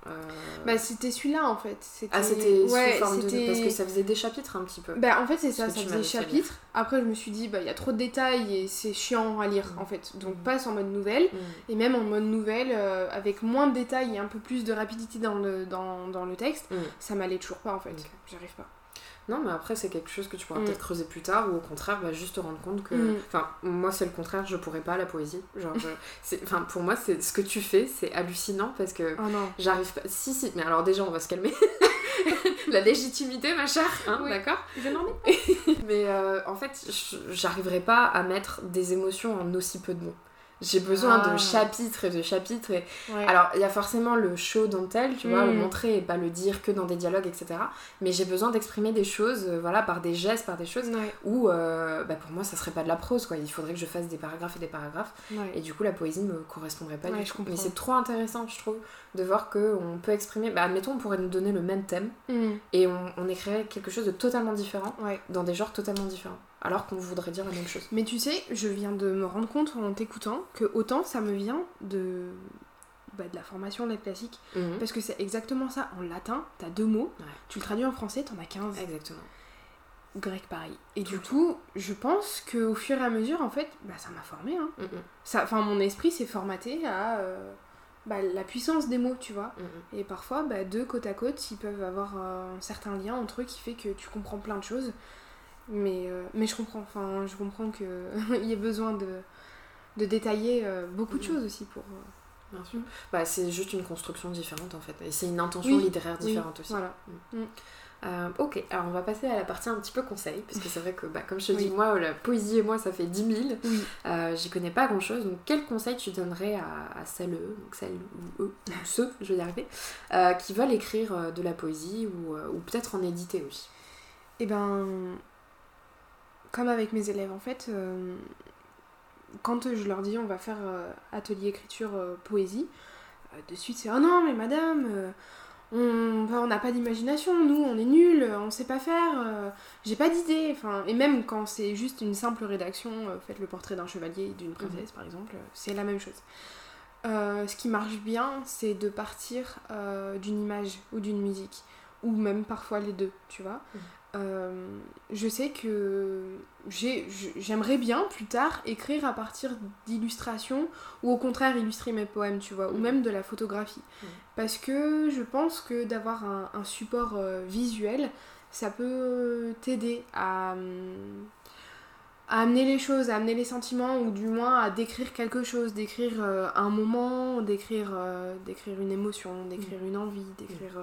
A: Euh,
B: Bah, c'était celui-là en fait.
A: ah, c'était
B: ouais,
A: sous forme de.
B: c'était-
A: Parce que ça faisait des chapitres un petit peu.
B: Bah, en fait, c'est ça, ça faisait
A: m'avais fait
B: chapitre. Après, je me suis dit, bah, il y a trop de détails et c'est chiant à lire
A: Mhm.
B: en fait. Donc,
A: Mhm.
B: passe en mode nouvelle.
A: Mm.
B: Et même en mode nouvelle, euh, avec moins de détails et un peu plus de rapidité dans le, dans, dans le texte,
A: Mm.
B: ça m'allait toujours pas en fait.
A: Ok.
B: J'arrive pas.
A: Non, mais après, c'est quelque chose que tu pourras
B: Mm.
A: peut-être creuser plus tard, ou au contraire, bah, juste te rendre compte que.
B: Mm.
A: Enfin, moi, c'est le contraire, je pourrais pas la poésie. Genre, *laughs* je- enfin, pour moi, c'est ce que tu fais, c'est hallucinant parce que
B: Oh non.
A: j'arrive pas. Si, si, mais alors déjà, on va se calmer. *laughs* la légitimité, ma chère, hein, *laughs*
B: Oui.
A: d'accord
B: Je
A: Mais euh, en fait, j'arriverai pas à mettre des émotions en aussi peu de mots. J'ai besoin
B: Ah.
A: de chapitres et de chapitres. Et...
B: Ouais.
A: Alors, il y a forcément le show dont tel, tu vois,
B: Mm.
A: le montrer et pas le dire que dans des dialogues, etc. Mais j'ai besoin d'exprimer des choses, euh, voilà, par des gestes, par des choses.
B: Ouais,
A: Où, euh, bah, pour moi, ça serait pas de la prose, quoi. Il faudrait que je fasse des paragraphes et des paragraphes.
B: ouais.
A: Et du coup, la poésie me correspondrait pas du tout. Mais c'est trop intéressant, je trouve, de voir qu'on peut exprimer. Bah, admettons, on pourrait nous donner le même thème
B: Mm.
A: et on, on écrirait quelque chose de totalement différent dans des genres totalement différents. Alors qu'on voudrait dire la même chose.
B: Mais tu sais, je viens de me rendre compte en t'écoutant que autant ça me vient de, bah, de la formation lettres classiques.
A: Mhm.
B: Parce que c'est exactement ça. En latin, t'as deux mots.
A: Ouais.
B: Tu le traduis en français, t'en as 15.
A: Exactement.
B: Grec, pareil. Et
A: Tout
B: du
A: temps.
B: coup, je pense qu'au fur et à mesure, en fait, bah, ça m'a formé. Hein.
A: Mhm.
B: Enfin, mon esprit s'est formaté à euh, bah, la puissance des mots, tu vois.
A: Mhm.
B: Et parfois, bah, deux côte à côte, ils peuvent avoir euh, un certain lien entre eux qui fait que tu comprends plein de choses. Mais, euh, mais je comprends, enfin, je comprends qu'il *laughs* y ait besoin de, de détailler euh, beaucoup de
A: Mhm.
B: choses aussi pour... euh,
A: Bien sûr. Bah, c'est juste une construction différente en fait. Et c'est une intention
B: Oui,
A: littéraire
B: oui,
A: différente aussi.
B: Voilà.
A: Euh, ok, alors on va passer à la partie un petit peu conseil, parce que c'est vrai que, bah, comme je te dis, moi, la poésie et moi, ça fait 10 000.
B: Oui.
A: Euh, J'y connais pas grand chose, donc quel conseil tu donnerais à, à celles, donc celles ou eux, ou ceux, je vais y arriver, euh, qui veulent écrire de la poésie ou, ou peut-être en éditer aussi?
B: Et ben, comme avec mes élèves, en fait, euh, quand je leur dis on va faire euh, atelier écriture euh, poésie, de suite c'est oh non mais madame, on n'a pas d'imagination, nous on est nuls, on sait pas faire, j'ai pas d'idée. Enfin, et même quand c'est juste une simple rédaction, faites le portrait d'un chevalier et d'une princesse par exemple, c'est la même chose. Euh, ce qui marche bien, c'est de partir euh, d'une image ou d'une musique, ou même parfois les deux, tu vois.
A: Mhm.
B: Euh, je sais que j'aimerais bien plus tard écrire à partir d'illustrations ou au contraire illustrer mes poèmes, tu vois, ou
A: Mhm.
B: même de la photographie.
A: Mhm.
B: Parce que je pense que d'avoir un, un support euh, visuel, ça peut t'aider à, à amener les choses, à amener les sentiments, ou du moins à décrire quelque chose, d'écrire euh, un moment, d'écrire d'écrire une émotion, d'écrire une envie, d'écrire...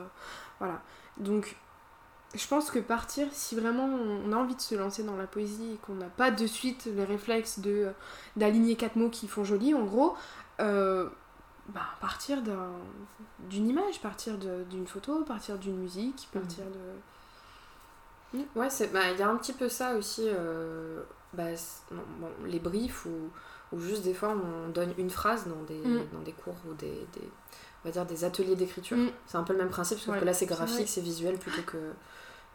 B: voilà. Donc je pense que partir, si vraiment on a envie de se lancer dans la poésie et qu'on n'a pas de suite les réflexes de d'aligner quatre mots qui font joli, en gros, euh, bah, partir d'un- d'une image, partir d'une photo, partir d'une musique, partir de...
A: Ouais, c'est- bah, il y a un petit peu ça aussi, euh, bah, non, bon, les briefs ou, ou juste des fois on donne une phrase dans des,
B: Mm.
A: dans des cours ou des, des- on va dire des ateliers d'écriture.
B: Mm.
A: C'est un peu le même principe, sauf
B: Ouais,
A: que là c'est graphique, c'est visuel plutôt que,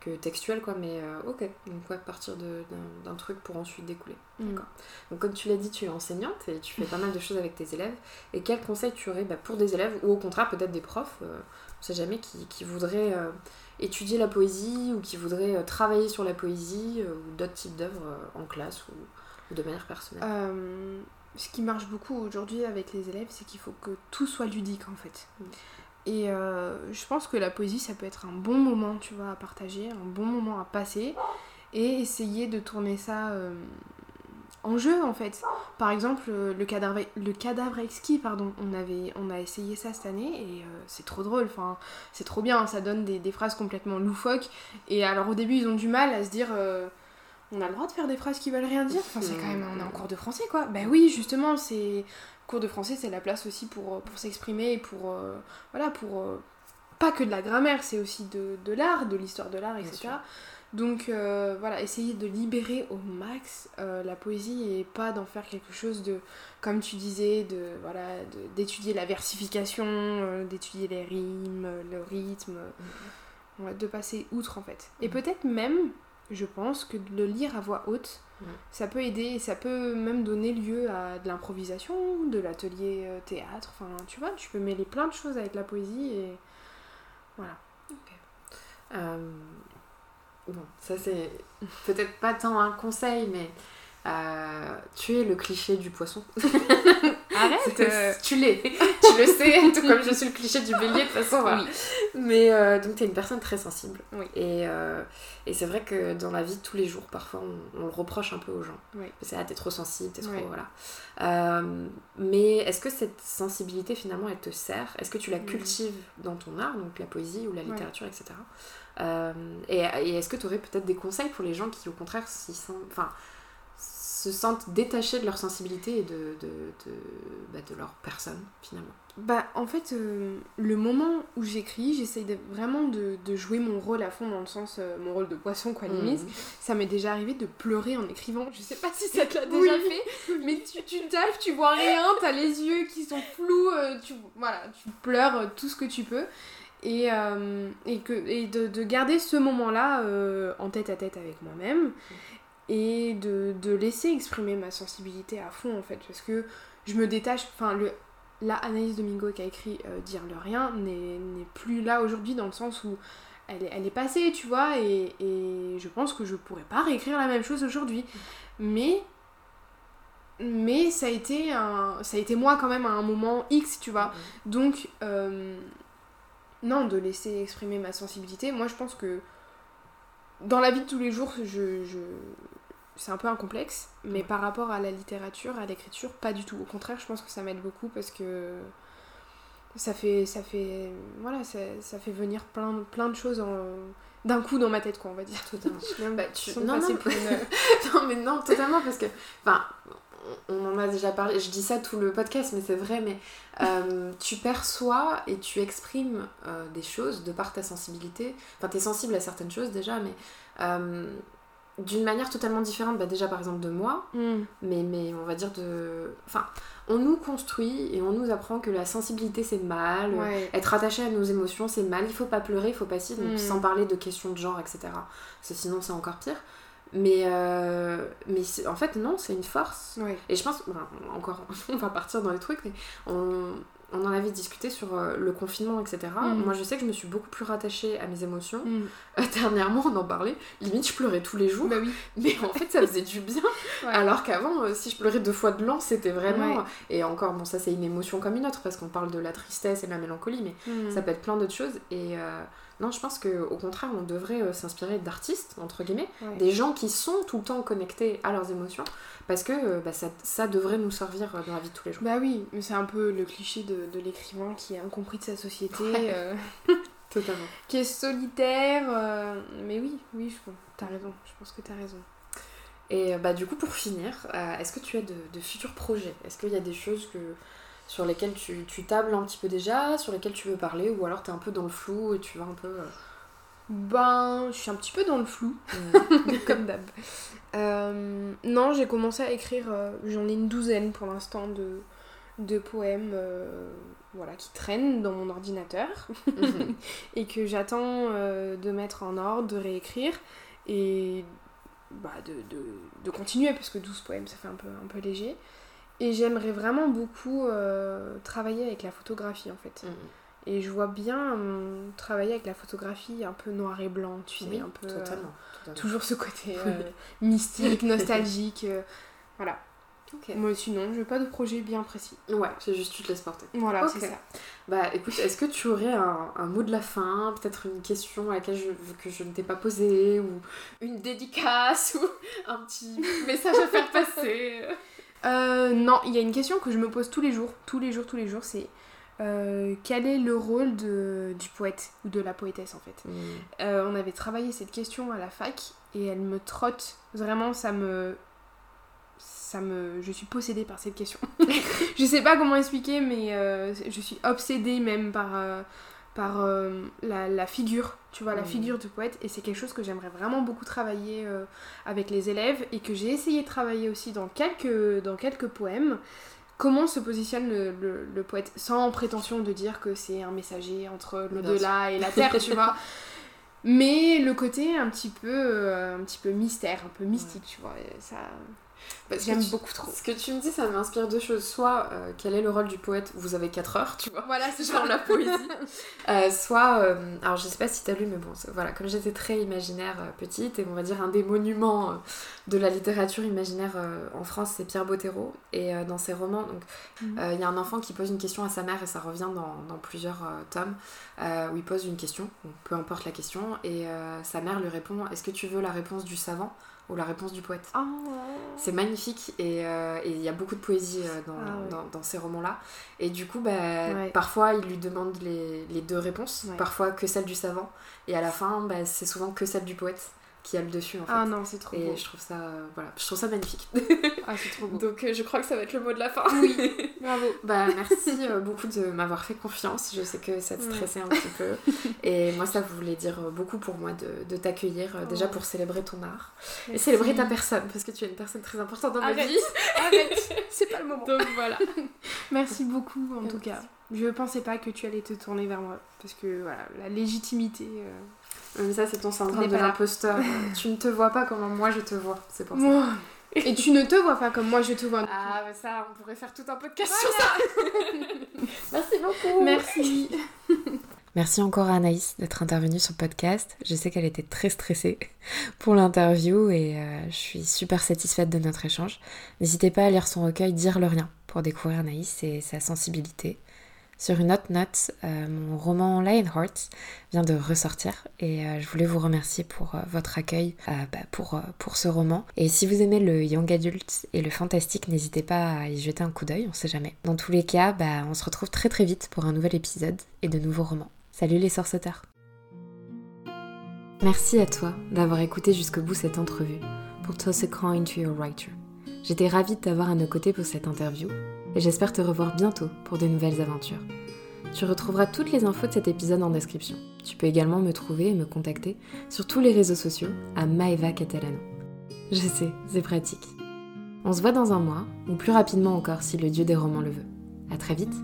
A: que textuel, quoi. Mais euh, ok, donc ouais, partir d'un truc pour ensuite découler.
B: Mm.
A: D'accord. Donc comme tu l'as dit, tu es enseignante et tu fais pas mal de choses avec tes élèves. Et quel conseil tu aurais bah, pour des élèves ou au contraire peut-être des profs, euh, on sait jamais, qui, qui voudraient euh, étudier la poésie ou qui voudraient euh, travailler sur la poésie ou d'autres types d'œuvres en classe ou, ou de manière personnelle?
B: Ce qui marche beaucoup aujourd'hui avec les élèves, c'est qu'il faut que tout soit ludique en fait.
A: Mm.
B: Et euh, je pense que la poésie, ça peut être un bon moment, tu vois, à partager, un bon moment à passer, et essayer de tourner ça euh, en jeu en fait. Par exemple, euh, le cadavre, le cadavre exquis, pardon, on, avait, on a essayé ça cette année, et c'est trop drôle, enfin, c'est trop bien, ça donne des, des phrases complètement loufoques, et alors au début, ils ont du mal à se dire... on a le droit de faire des phrases qui veulent rien dire. Enfin, c'est quand même, on est en cours de français, quoi. Ben oui, justement, c'est cours de français, c'est la place aussi pour, pour s'exprimer et pour, euh, voilà, pour, euh, pas que de la grammaire, c'est aussi de, de l'art, de l'histoire de l'art, etc. Donc euh, voilà, essayer de libérer au max euh, la poésie et pas d'en faire quelque chose de, comme tu disais, de voilà, d'étudier la versification, euh, d'étudier les rimes, le rythme, mm. de passer outre en fait. Et mm. peut-être même, je pense que de le lire à voix haute, ça peut aider et ça peut même donner lieu à de l'improvisation, de l'atelier théâtre, enfin tu vois, tu peux mêler plein de choses avec la poésie et voilà.
A: Bon, ça c'est peut-être pas tant un conseil, mais euh, tu es le cliché du poisson. *laughs*
B: Arrête euh.
A: Tu l'es, *laughs* tu le sais, tout comme je suis le cliché du bélier de toute façon. Oui. Mais euh, donc tu es une personne très sensible. Oui. Et, et c'est vrai que dans la vie de tous les jours, parfois on, le reproche un peu aux gens. Oui. C'est ah, t'es trop sensible, t'es trop. Voilà. mais est-ce que cette sensibilité finalement elle te sert? Est-ce que tu la cultives dans ton art, donc la poésie ou la littérature, etc. Euh, et, est-ce que tu aurais peut-être des conseils pour les gens qui, au contraire, enfin, se sentent détachés de leur sensibilité et de, de, de, bah, de leur personne, finalement
B: bah, en fait, euh, le moment où j'écris, j'essaye vraiment de, de, jouer mon rôle à fond, dans le sens, euh, mon rôle de poisson, quoi, limite. Mmh. Ça m'est déjà arrivé de pleurer en écrivant. Je sais pas si ça te l'a déjà fait, mais tu, tu tapes, tu vois rien, t'as les yeux qui sont flous, tu, voilà, tu pleures tout ce que tu peux. Et, euh, et, que, et de, de garder ce moment-là euh, en tête à tête avec moi-même et de, de, laisser exprimer ma sensibilité à fond en fait parce que je me détache, enfin le, la Anaïs Domingo qui a écrit euh, Dire le rien n'est plus là aujourd'hui dans le sens où elle est, elle est passée tu vois et, et, je pense que je pourrais pas réécrire la même chose aujourd'hui mais mais ça a été un, ça a été moi quand même à un moment X tu vois donc non, de laisser exprimer ma sensibilité. Moi, je pense que dans la vie de tous les jours, je, je... c'est un peu un complexe, mais par rapport à la littérature, à l'écriture, pas du tout. Au contraire, je pense que ça m'aide beaucoup parce que ça fait, ça fait, voilà, ça, ça fait venir plein, plein de choses d'un coup dans ma tête, quoi, on va dire.
A: Totalement. bah, non, non. *laughs* non, mais non, totalement, parce que, enfin, on en a déjà parlé, je dis ça tout le podcast, mais c'est vrai, mais euh, tu perçois et tu exprimes euh, des choses de par ta sensibilité. Enfin, tu es sensible à certaines choses déjà, mais euh, d'une manière totalement différente, bah, déjà par exemple de moi, mm. mais, mais on va dire de. Enfin, on nous construit et on nous apprend que la sensibilité c'est mal, être attaché à nos émotions c'est mal, il faut pas pleurer, il faut pas si, donc mm. sans parler de questions de genre, etc. Parce que sinon c'est encore pire. Mais, euh, mais en fait, non, c'est une force. Et je pense, encore, *laughs* on va partir dans les trucs, mais on, on en avait discuté sur euh, le confinement, etc. Mm. Moi, je sais que je me suis beaucoup plus rattachée à mes émotions. Mm. Euh, dernièrement, on en parlait. Limite, je pleurais tous les jours. Bah oui. Mais en fait, ça faisait du bien. *laughs* Alors qu'avant, euh, si je pleurais deux fois de l'an, c'était vraiment. Et encore, bon, ça, c'est une émotion comme une autre, parce qu'on parle de la tristesse et de la mélancolie, mais mm. ça peut être plein d'autres choses. Et. Non, je pense qu'au contraire, on devrait s'inspirer d'artistes, entre guillemets, des gens qui sont tout le temps connectés à leurs émotions, parce que euh, bah, ça, ça, devrait nous servir euh, dans la vie de tous les jours.
B: Bah oui, mais c'est un peu le cliché de, de l'écrivain qui est incompris de sa société. Euh, *laughs*
A: Totalement. *laughs*
B: qui est solitaire. mais oui, oui, je, t'as raison, je pense que t'as raison.
A: Et bah du coup, pour finir, est-ce que tu as de, de futurs projets? Est-ce qu'il y a des choses que, sur lesquelles tu, tu, tables un petit peu déjà, sur lesquelles tu veux parler, ou alors t'es un peu dans le flou et tu vas un peu...
B: Ben, je suis un petit peu dans le flou, mm. *laughs* comme d'hab. Euh, non, j'ai commencé à écrire, euh, j'en ai une douzaine pour l'instant de, de poèmes euh, voilà, qui traînent dans mon ordinateur *laughs* mhm. et que j'attends de mettre en ordre, de réécrire et bah, de, de, de, continuer parce que 12 poèmes ça fait un peu, un peu léger. Et j'aimerais vraiment beaucoup travailler avec la photographie en fait. Mhm. Et je vois bien hum, travailler avec la photographie un peu noir et blanc, tu sais, un peu. Totalement, Toujours ce côté *laughs* mystique, nostalgique. voilà. Moi aussi, non, je veux pas de projet bien précis.
A: Ouais, c'est juste tu te laisses porter.
B: Voilà, c'est ça.
A: Bah écoute, est-ce que tu aurais un, un, mot de la fin, peut-être une question à laquelle je, que je ne t'ai pas posée, ou une dédicace, *laughs* ou un petit message à faire passer?
B: Euh, Non, il y a une question que je me pose tous les jours, tous les jours, tous les jours, c'est euh, quel est le rôle de, du poète ou de la poétesse en fait? Mm. Euh, on avait travaillé cette question à la fac et elle me trotte, vraiment ça me... Ça me... Je suis possédée par cette question. *laughs* je sais pas comment expliquer mais euh, je suis obsédée même par, par euh, la, figure, tu vois, la
A: Mm.
B: figure du poète. Et c'est quelque chose que j'aimerais vraiment beaucoup travailler euh, avec les élèves et que j'ai essayé de travailler aussi dans quelques, dans quelques poèmes. Comment se positionne le, le- le poète sans prétention de dire que c'est un messager entre l'au-delà et la terre, tu vois. *laughs* Mais le côté un petit peu, euh, un petit peu mystère, un peu mystique, tu vois. ça, j'aime beaucoup trop.
A: Ce que tu me dis, ça m'inspire deux choses. Soit, euh, quel est le rôle du poète? Vous avez 4 heures, tu vois.
B: Voilà, c'est *laughs*
A: Genre la poésie. Euh, soit, euh, alors je sais pas si t'as lu, mais bon, voilà, comme j'étais très imaginaire petite, et on va dire un des monuments de la littérature imaginaire en France, c'est Pierre Bottero. Et dans ses romans,
B: Mhm.
A: il y a un enfant qui pose une question à sa mère, et ça revient dans, dans plusieurs tomes, où il pose une question, peu importe la question, et sa mère lui répond Est-ce que tu veux la réponse du savant? Ou la réponse du poète
B: Ah,
A: c'est magnifique et euh, et il y a beaucoup de poésie euh, dans,
B: Ah ouais.
A: dans, dans ces romans-là. Et du coup, bah,
B: Ouais.
A: parfois il lui demande les, les deux réponses,
B: Ouais.
A: parfois que celle du savant, et à la fin, bah, c'est souvent que celle du poète qui a le dessus en fait.
B: Ah non, c'est trop
A: et
B: beau.
A: je trouve ça, euh, voilà, je trouve ça magnifique.
B: Ah, c'est trop *laughs* beau.
A: Donc euh, je crois que ça va être le mot de la fin.
B: Oui, *laughs* bravo.
A: Bah merci euh, beaucoup de m'avoir fait confiance. Je sais que ça te stressait un petit peu. Et moi ça voulait dire beaucoup pour moi de, de t'accueillir, déjà pour célébrer ton art. Et célébrer ta personne, parce que tu es une personne très importante dans ma
B: Arrête.
A: vie.
B: Arrête, *laughs* c'est pas le moment.
A: Donc voilà.
B: Merci beaucoup en tout cas. Je pensais pas que tu allais te tourner vers moi parce que voilà, la légitimité. Euh,
A: Mais ça c'est ton
B: On
A: syndrome de l'imposteur. *laughs* tu ne te vois pas comme moi je te vois, c'est pour ça.
B: moi. Et tu ne te vois pas comme moi je te vois.
A: Ah bah ça, on pourrait faire tout un podcast sur ça. *laughs* Merci beaucoup.
B: Merci. *laughs*
A: Merci encore à Anaïs d'être intervenue sur le podcast. Je sais qu'elle était très stressée pour l'interview et euh, je suis super satisfaite de notre échange. N'hésitez pas à lire son recueil Dire le rien pour découvrir Anaïs et sa sensibilité. Sur une autre note, euh, mon roman Lionheart vient de ressortir et euh, je voulais vous remercier pour euh, votre accueil bah, pour, ce roman. Et si vous aimez le young adult et le fantastique, n'hésitez pas à y jeter un coup d'œil, on sait jamais. Dans tous les cas, bah, on se retrouve très très vite pour un nouvel épisode et de nouveaux romans. Salut les sorceteurs Merci à toi d'avoir écouté jusqu'au bout cette entrevue pour Toss a Coin to Your Writer. J'étais ravie de t'avoir à nos côtés pour cette interview et j'espère te revoir bientôt pour de nouvelles aventures. Tu retrouveras toutes les infos de cet épisode en description. Tu peux également me trouver et me contacter sur tous les réseaux sociaux à Maeva Catalano. Je sais, c'est pratique. On se voit dans un mois, ou plus rapidement encore si le dieu des romans le veut. À très vite